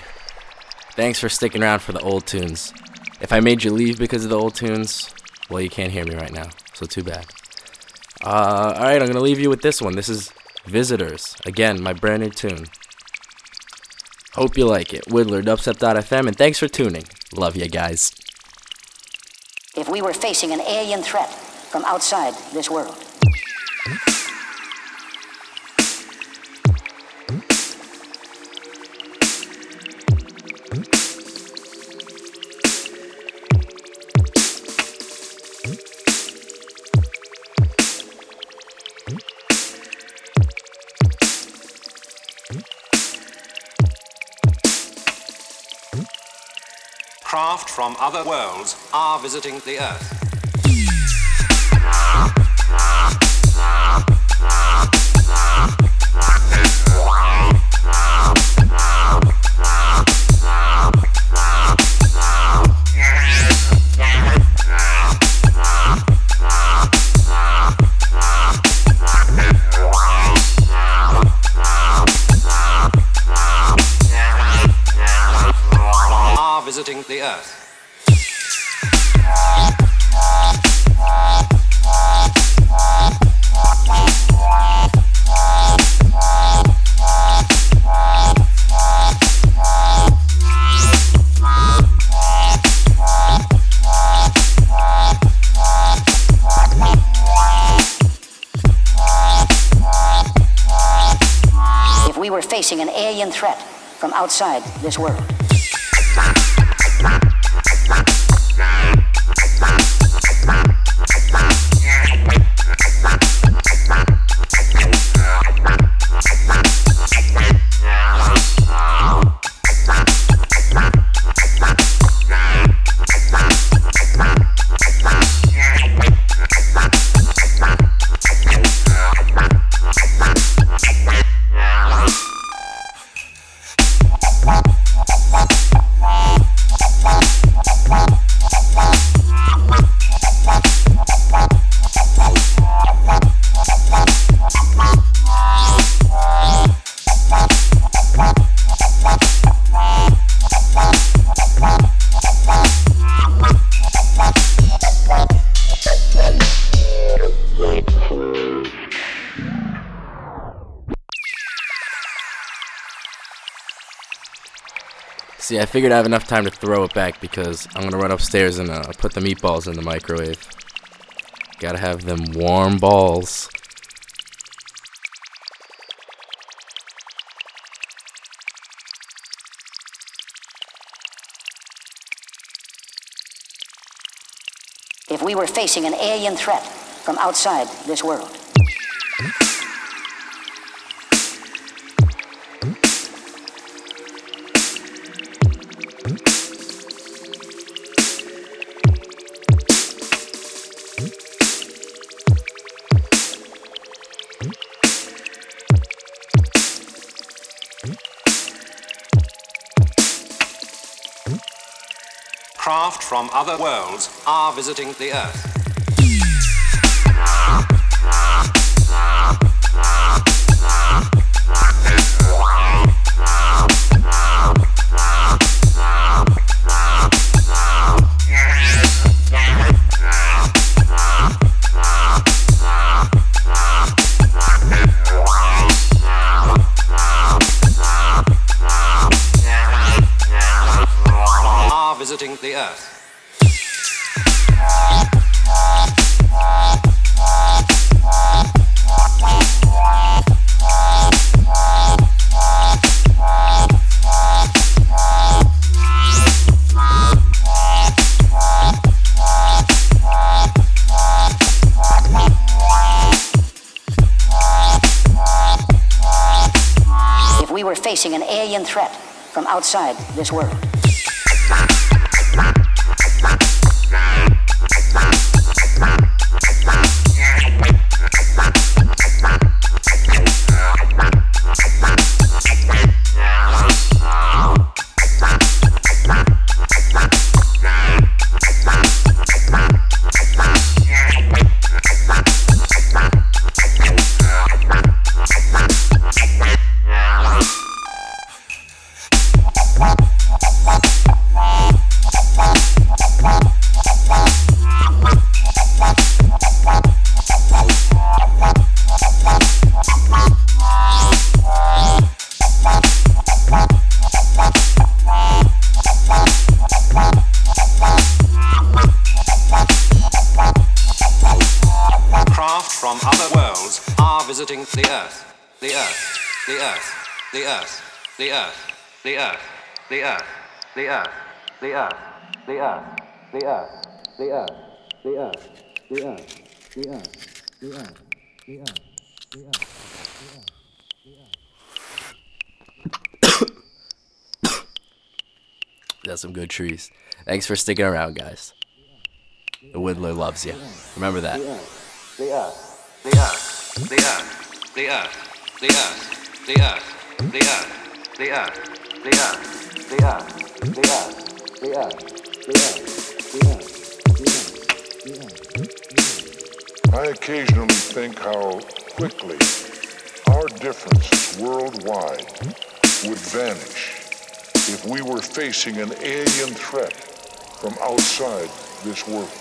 Thanks for sticking around for the old tunes. If I made you leave because of the old tunes, well, you can't hear me right now, so too bad. Uh, Alright, I'm gonna leave you with this one. This is Visitors. Again, my brand new tune. Hope you like it. Whittler, dubstep.fm, and thanks for tuning. Love you guys. If we were facing an alien threat from outside this world, from other worlds are visiting the Earth. Threat from outside this world, figured I have enough time to throw it back because I'm gonna run upstairs and uh, put the meatballs in the microwave. Gotta have them warm balls. if we were facing an alien threat from outside this world, from other worlds are visiting the Earth. Outside this world, the earth, the earth, the earth, the earth, the earth, the earth. That's some good trees. Thanks for sticking around, guys. The Whittler loves you. Remember that. The earth, the earth, the earth, the earth, the earth, the earth, the earth, the earth, the earth, the earth, the earth, the earth, the earth, the earth, the earth. I occasionally think how quickly our differences worldwide would vanish if we were facing an alien threat from outside this world.